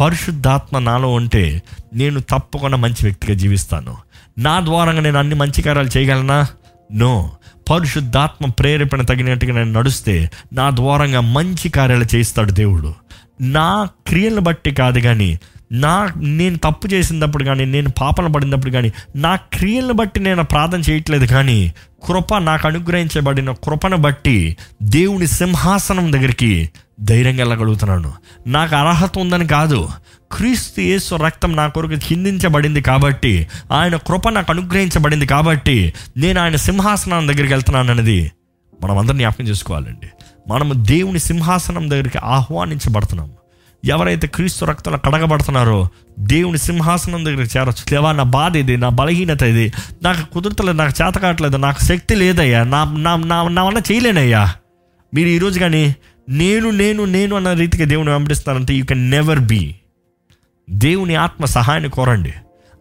Speaker 1: పరిశుద్ధాత్మ నాలో ఉంటే నేను తప్పకుండా మంచి వ్యక్తిగా జీవిస్తాను. నా ద్వారంగా నేను అన్ని మంచి కార్యాలు చేయగలనా? నో. పరిశుద్ధాత్మ ప్రేరేపణ తగినట్టుగా నేను నడుస్తే నా ద్వారంగా మంచి కార్యాలు చేయిస్తాడు దేవుడు. నా క్రియలను బట్టి కాదు కానీ నా నేను తప్పు చేసినప్పుడు కానీ నేను పాపన పడినప్పుడు కానీ నా క్రియలను బట్టి నేను ప్రార్థన చేయట్లేదు కానీ కృప నాకు అనుగ్రహించబడిన కృపను బట్టి దేవుని సింహాసనం దగ్గరికి ధైర్యంగా వెళ్ళగలుగుతున్నాను. నాకు అర్హత ఉందని కాదు క్రీస్తు యేసు రక్తం నా కొరకు చిందించబడింది కాబట్టి ఆయన కృప నాకు అనుగ్రహించబడింది కాబట్టి నేను ఆయన సింహాసనం దగ్గరికి వెళ్తున్నాను అనేది మనం అందరిని జ్ఞాపకం చేసుకోవాలండి. మనము దేవుని సింహాసనం దగ్గరికి ఆహ్వానించబడుతున్నాము. ఎవరైతే క్రీస్తు రక్తంలో కడగబడుతున్నారో దేవుని సింహాసనం దగ్గర చేరొచ్చు. దేవా నా బాధ ఇది నా బలహీనత ఇది నాకు కుదురతలేదు నాకు చేత కావట్లేదు నాకు శక్తి లేదయ్యా నా నా నా నా వల్ల చేయలేనయ్యా. మీరు ఈరోజు కానీ నేను నేను నేను అన్న రీతిగా దేవుని వెంబడిస్తానంటే యూ కెన్ నెవర్ బీ దేవుని ఆత్మ సహాయాన్ని కోరండి.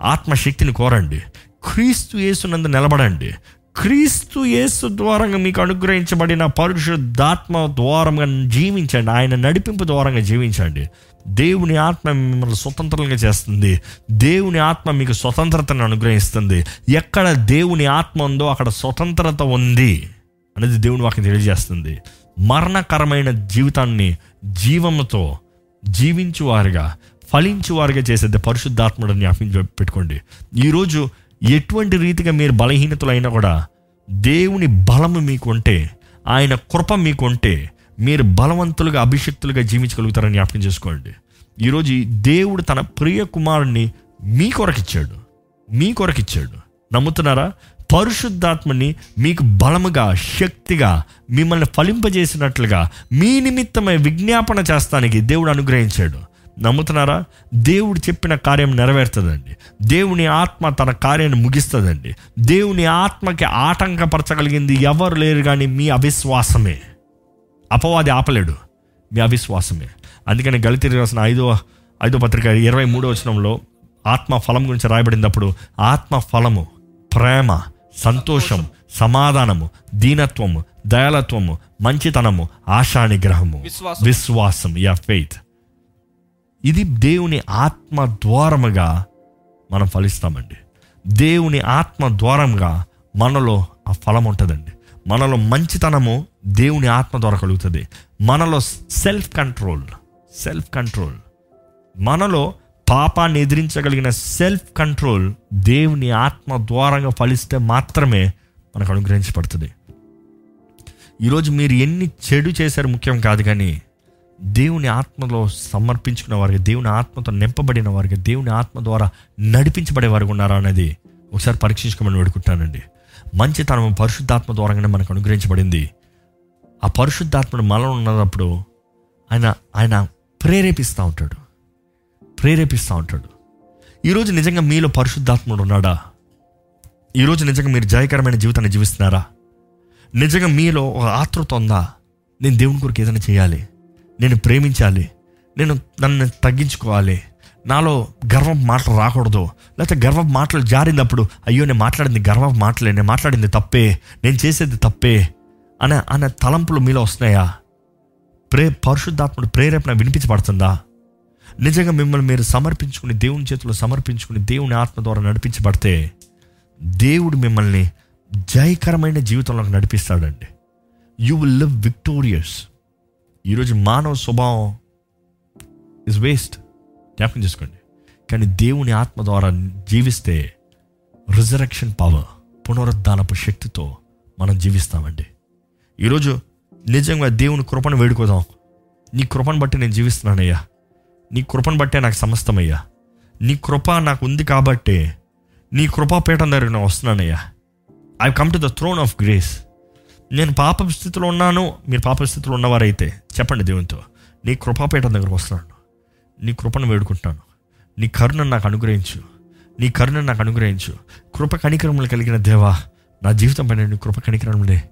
Speaker 1: ఆత్మశక్తిని కోరండి. క్రీస్తు యేసునందు నిలబడండి. క్రీస్తు యేసు ద్వారంగా మీకు అనుగ్రహించబడిన పరిశుద్ధాత్మ ద్వారంగా జీవించండి. ఆయన నడిపింపు ద్వారంగా జీవించండి. దేవుని ఆత్మ మిమ్మల్ని స్వతంత్రంగా చేస్తుంది. దేవుని ఆత్మ మీకు స్వతంత్రతను అనుగ్రహిస్తుంది. ఎక్కడ దేవుని ఆత్మ ఉందో అక్కడ స్వతంత్రత ఉంది అనేది దేవుని వాక్యం తెలియజేస్తుంది. మరణకరమైన జీవితాన్ని జీవముతో జీవించువారుగా ఫలించువారుగా చేసేది పరిశుద్ధాత్ముడు జ్ఞాపకం పెట్టుకోండి. ఈరోజు ఎటువంటి రీతిగా మీరు బలహీనతలు అయినా కూడా దేవుని బలము మీకు ఉంటే ఆయన కృప మీకు ఉంటే మీరు బలవంతులుగా అభిషక్తులుగా జీవించగలుగుతారని జ్ఞాపకం చేసుకోండి. ఈరోజు దేవుడు తన ప్రియ కుమారుణ్ణి మీ కొరకిచ్చాడు. మీ కొరకిచ్చాడు. నమ్ముతున్నారా? పరిశుద్ధాత్మని మీకు బలముగా శక్తిగా మిమ్మల్ని ఫలింపజేసినట్లుగా మీ నిమిత్తమై విజ్ఞాపన చేస్తానికి దేవుడు అనుగ్రహించాడు. నమ్ముతున్నారా? దేవుడు చెప్పిన కార్యం నెరవేరుతుందండి. దేవుని ఆత్మ తన కార్యాన్ని ముగిస్తుందండి. దేవుని ఆత్మకి ఆటంకపరచగలిగింది ఎవరు లేరు కానీ మీ అవిశ్వాసమే. అపవాది ఆపలేడు. మీ అవిశ్వాసమే. అందుకని గలితి రాసిన ఐదో ఐదో పత్రిక ఇరవై మూడో వచనంలో ఆత్మ ఫలం గురించి రాయబడినప్పుడు ఆత్మ ఫలము ప్రేమ సంతోషం సమాధానము దీనత్వము దయాలత్వము మంచితనము ఆశా నిగ్రహము
Speaker 2: విశ్వాసం.
Speaker 1: విశ్వాసం యా ఫెయిత్. ఇది దేవుని ఆత్మ ద్వారముగా మనం ఫలిస్తామండి. దేవుని ఆత్మ ద్వారంగా మనలో ఆ ఫలం ఉంటుందండి. మనలో మంచితనము దేవుని ఆత్మ ద్వారా కలుగుతుంది. మనలో సెల్ఫ్ కంట్రోల్ సెల్ఫ్ కంట్రోల్ మనలో పాపాన్ని ఎదిరించగలిగిన సెల్ఫ్ కంట్రోల్ దేవుని ఆత్మ ద్వారంగా ఫలిస్తే మాత్రమే మనకు అనుగ్రహించబడుతుంది. ఈరోజు మీరు ఎన్ని చెడు చేశారు ముఖ్యం కాదు కానీ దేవుని ఆత్మలో సమర్పించుకున్న వారికి దేవుని ఆత్మతో నింపబడిన వారికి దేవుని ఆత్మ ద్వారా నడిపించబడే వారికి ఉన్నారా అనేది ఒకసారి పరీక్షించుకోమని వేడుకుంటానండి. మంచితనం పరిశుద్ధాత్మ ద్వారానే మనకు అనుగ్రహించబడింది. ఆ పరిశుద్ధాత్మను మనలో ఉన్నప్పుడు ఆయన ఆయన ప్రేరేపిస్తూ ఉంటాడు. ప్రేరేపిస్తూ ఉంటాడు. ఈరోజు నిజంగా మీలో పరిశుద్ధాత్ముడు ఉన్నాడా? ఈరోజు నిజంగా మీరు జయకరమైన జీవితాన్ని జీవిస్తున్నారా? నిజంగా మీలో ఒక ఆతృత ఉందా? నేను దేవుని కొరకు ఏదైనా చేయాలి? నేను ప్రేమించాలి. నేను నన్ను తగ్గించుకోవాలి. నాలో గర్వం మాటలు రాకూడదు. లేకపోతే గర్వ మాటలు జారినప్పుడు అయ్యో నేను మాట్లాడింది గర్వ మాటలే నేను మాట్లాడింది తప్పే నేను చేసేది తప్పే అనే అనే తలంపులు మీలో వస్తున్నాయా? ప్రే పరిశుద్ధాత్ముడు ప్రేరేపణ వినిపించబడుతుందా? నిజంగా మిమ్మల్ని మీరు సమర్పించుకుని దేవుని చేతిలో సమర్పించుకుని దేవుని ఆత్మ ద్వారా నడిపించబడితే దేవుడు మిమ్మల్ని జయకరమైన జీవితంలోకి నడిపిస్తాడండి. యూ విల్ లివ్ విక్టోరియస్ ఈరోజు మానవ స్వభావం ఇస్ వేస్ట్ జ్ఞాపకం చేసుకోండి. కానీ దేవుని ఆత్మ ద్వారా జీవిస్తే రిజరక్షన్ పవర్ పునరుద్ధానపు శక్తితో మనం జీవిస్తామండి. ఈరోజు నిజంగా దేవుని కృపను వేడుకోదాం. నీ కృపను బట్టి నేను జీవిస్తున్నానయ్యా. నీ కృపను బట్టే నాకు సమస్తమయ్యా. నీ కృప నాకు ఉంది కాబట్టి నీ కృపాపీఠం దగ్గర నేను వస్తున్నానయ్యా. I come to the throne of grace నేను పాప స్థితిలో ఉన్నాను మీరు పాప స్థితిలో ఉన్నవారైతే చెప్పండి దేవునితో. నీ కృపాపీఠం దగ్గరకు వస్తున్నాను. నీ కృపను వేడుకుంటున్నాను. నీ కరుణను నాకు అనుగ్రహించు. నీ కరుణను నాకు అనుగ్రహించు. కృప కణికరములు కలిగిన దేవా నా జీవితం పైన నీ కృప కణికరములే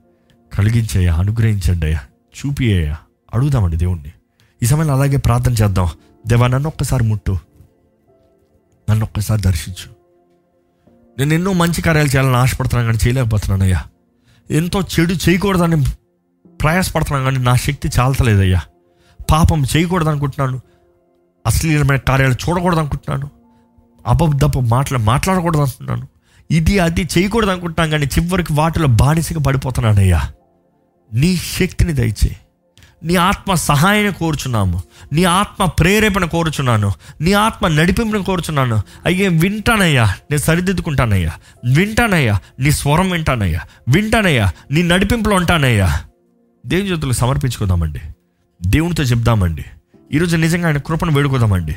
Speaker 1: కలిగించయ్యా అనుగ్రహించండి అయ్యా. చూపియ్యా అడుగుదామండి దేవుణ్ణి. ఈ సమయంలో అలాగే ప్రార్థన చేద్దాం. దేవా నన్ను ఒక్కసారి ముట్టు. నన్ను ఒక్కసారి దర్శించు. నేను ఎన్నో మంచి కార్యాలు చేయాలని ఆశపడుతున్నాను కానీ చేయలేకపోతున్నానయ్యా. ఎంతో చెడు చేయకూడదని ప్రయాసపడుతున్నాను కానీ నా శక్తి చాలతలేదయ్యా. పాపం చేయకూడదు అనుకుంటున్నాను అశ్లీలమైన కార్యాలు చూడకూడదు అనుకుంటున్నాను అబద్ధపు మాటలు మాట్లాడకూడదు అనుకుంటున్నాను ఇది అది చేయకూడదు అనుకుంటున్నాను కానీ చివరికి వాటిలో బానిసగా పడిపోతున్నానయ్యా. నీ శక్తిని దయచేయి. నీ ఆత్మ సహాయాన్ని కోరుచున్నాము. నీ ఆత్మ ప్రేరేపణ కోరుచున్నాను. నీ ఆత్మ నడిపింపును కోరుచున్నాను. అయ్యే వింటానయ్యా నేను సరిదిద్దుకుంటానయ్యా. వింటానయ్యా నీ స్వరం వింటానయ్యా. వింటానయ్యా నీ నడిపింపులో ఉంటానయ్యా. దేవుని చేతులు సమర్పించుకుందామండి. దేవునితో చెప్దామండి. ఈరోజు నిజంగా ఆయన కృపను వేడుకుదామండి.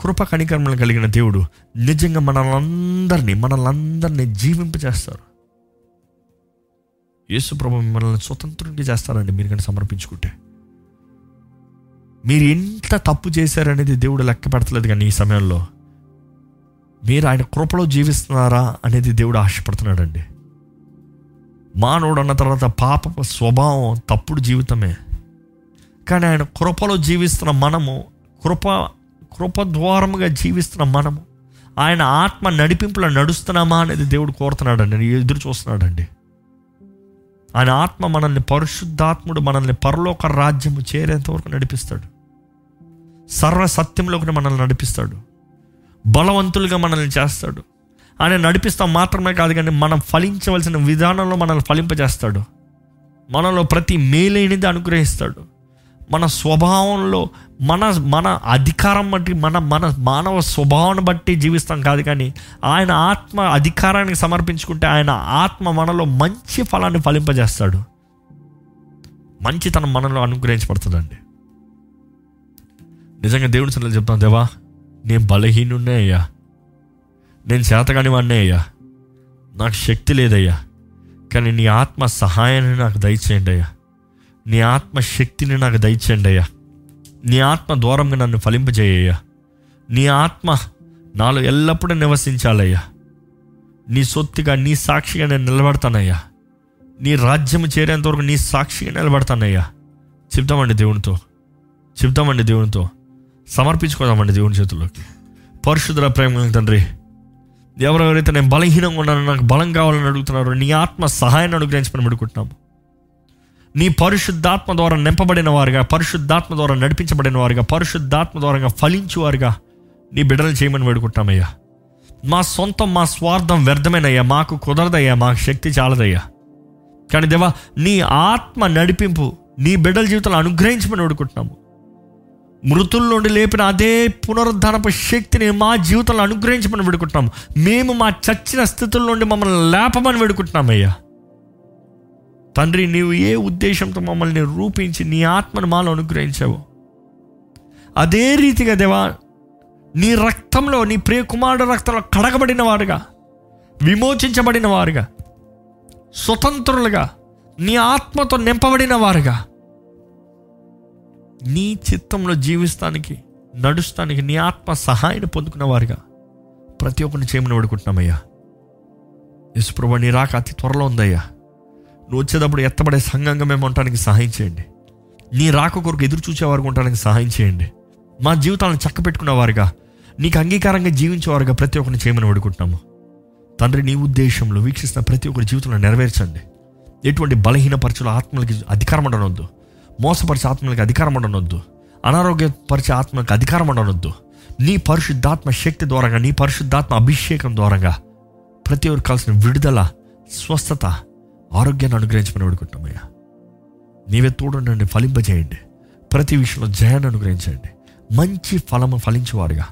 Speaker 1: కృప కణికర్మలు కలిగిన దేవుడు నిజంగా మనలందరినీ మనల్ని జీవింపజేస్తారు. యేసు ప్రభు మిమ్మల్ని స్వతంత్రునికి చేస్తారండి మీరు కానీ సమర్పించుకుంటే. మీరు ఎంత తప్పు చేశారనేది దేవుడు లెక్క పెడతలేదు కానీ ఈ సమయంలో. మీరు ఆయన కృపలో జీవిస్తున్నారా అనేది దేవుడు ఆశపడుతున్నాడండి. మానవుడు అన్న తర్వాత పాప స్వభావం తప్పుడు జీవితమే. కానీ ఆయన కృపలో జీవిస్తున్న మనము కృప కృప ద్వారముగా జీవిస్తున్న మనము ఆయన ఆత్మ నడిపింపులో నడుస్తున్నామా అనేది దేవుడు కోరుతున్నాడండి. ఎదురు చూస్తున్నాడండి. ఆయన ఆత్మ మనల్ని పరిశుద్ధాత్ముడు మనల్ని పరలోక రాజ్యము చేరేంత వరకు నడిపిస్తాడు. సర్వ సత్యంలోకి మనల్ని నడిపిస్తాడు. బలవంతులుగా మనల్ని చేస్తాడు. ఆయన నడిపిస్తాం మాత్రమే కాదు కానీ మనం ఫలించవలసిన విధానంలో మనల్ని ఫలింపజేస్తాడు. మనలో ప్రతి మేలైనది అనుగ్రహిస్తాడు. మన స్వభావంలో మన మన అధికారం బట్టి మన మన మానవ స్వభావాన్ని బట్టి జీవిస్తాం కాదు కానీ ఆయన ఆత్మ అధికారానికి సమర్పించుకుంటే ఆయన ఆత్మ మనలో మంచి ఫలాన్ని ఫలింపజేస్తాడు. మంచితనం మనలో అనుగ్రహించబడుతుందండి. నిజంగా దేవుని సన్నిధిలో చెప్తాను దేవా నేను బలహీనున్నే అయ్యా. నేను చేతగాని వాడినే అయ్యా. నాకు శక్తి లేదయ్యా. కానీ నీ ఆత్మ సహాయాన్ని నాకు దయచేయండి అయ్యా. నీ ఆత్మ శక్తిని నాకు దయచేయండి అయ్యా. నీ ఆత్మ దూరంగా నన్ను ఫలింపజేయ్యా నీ ఆత్మ నాలో ఎల్లప్పుడూ నివసించాలయ్యా. నీ సొత్తుగా నీ సాక్షిగా నేను నిలబడతానయ్యా. నీ రాజ్యం చేరేంత వరకు నీ సాక్షిగా నిలబడతానయ్యా. చెప్తామండి దేవునితో. చెప్తామండి దేవునితో. సమర్పించుకోదామండి దేవుని చేతుల్లోకి. పరిశుద్ధ ప్రేమ తండ్రి ఎవరెవరైతే నేను బలహీనంగా ఉన్నానో నాకు బలం కావాలని అడుగుతున్నారో నీ ఆత్మ సహాయాన్ని అనుగ్రహించమని పెడుకుంటున్నాము నీ పరిశుద్ధాత్మ ద్వారా నింపబడిన వారుగా పరిశుద్ధాత్మ ద్వారా నడిపించబడిన వారుగా పరిశుద్ధాత్మ ద్వారా ఫలించువారుగా నీ బిడ్డలు చేయమని వేడుకుంటామయ్యా మా సొంతం మా స్వార్థం వ్యర్థమైనయ్యా మాకు కుదరదయ్యా మాకు శక్తి చాలదయ్యా. కానీ దేవా నీ ఆత్మ నడిపింపు నీ బిడ్డల జీవితంలో అనుగ్రహించమని వేడుకుంటున్నాము. మృతుల నుండి లేపిన అదే పునరుద్ధరణపు శక్తిని మా జీవితంలో అనుగ్రహించమని వేడుకుంటున్నాము. మేము మా చచ్చిన స్థితుల నుండి మమ్మల్ని లేపమని వేడుకుంటున్నామయ్యా తండ్రి నీవు ఏ ఉద్దేశంతో మమ్మల్ని రూపించి నీ ఆత్మను మాలో అనుగ్రహించావు? అదే రీతిగా దేవా నీ రక్తంలో నీ ప్రియ కుమారుడు రక్తంలో కడగబడిన వారుగా విమోచించబడిన వారుగా స్వతంత్రులుగా నీ ఆత్మతో నింపబడిన వారుగా నీ చిత్తంలో జీవిస్తానికి నడుస్తానికి నీ ఆత్మ సహాయాన్ని పొందుకున్నవారుగా ప్రతి ఒక్కరిని చేయమని వేడుకుంటున్నామయ్యా. యశుప్రభ నీ రాక అతి త్వరలో ఉందయ్యా. నువ్వు వచ్చేటప్పుడు ఎత్తబడే సంఘంగా మేము ఉండటానికి సహాయం చేయండి. నీ రాక కొరకు ఎదురు చూసేవారు ఉండటానికి సహాయం చేయండి. మా జీవితాలను చక్క పెట్టుకున్నవారుగా నీకు అంగీకారంగా జీవించేవారుగా ప్రతి ఒక్కరిని చేయమని వేడుకుంటున్నాము. తండ్రి నీ ఉద్దేశంలో వీక్షిస్తున్న ప్రతి ఒక్కరి జీవితంలో నెరవేర్చండి. ఎటువంటి బలహీనపరచుల ఆత్మలకి అధికారం ఉండనొద్దు మోసపరిచే ఆత్మలకు అధికారం ఉండనొద్దు. అనారోగ్యపరిచే ఆత్మలకు అధికారం ఉండనొద్దు. నీ పరిశుద్ధాత్మ శక్తి ద్వారంగా నీ పరిశుద్ధాత్మ అభిషేకం ద్వారంగా ప్రతి ఒక్కరు కావాల్సిన విడుదల స్వస్థత ఆరోగ్యాన్ని అనుగ్రహించమని వేడుకుంటామయ్యా నీవే తోడుండండి ఫలింపజేయండి. ప్రతి విషయంలో జయాన్ని అనుగ్రహించండి. మంచి ఫలము ఫలించేవారుగా.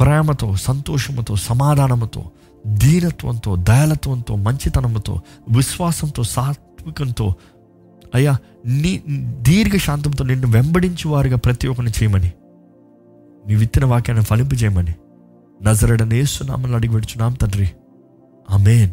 Speaker 1: ప్రేమతో సంతోషముతో సమాధానముతో దీనత్వంతో దయాలత్వంతో మంచితనముతో విశ్వాసంతో సాత్వికంతో అయ్యా నీ దీర్ఘశాంతంతో నిన్ను వెంబడించి వారిగా ప్రతి ఒక్కరిని చేయమని. నీ విత్తిన వాక్యాన్ని ఫలింపజేయమని. నజరడనేస్తున్నామని అడిగి పెడుచున్నాం తండ్రి. ఆమెన్.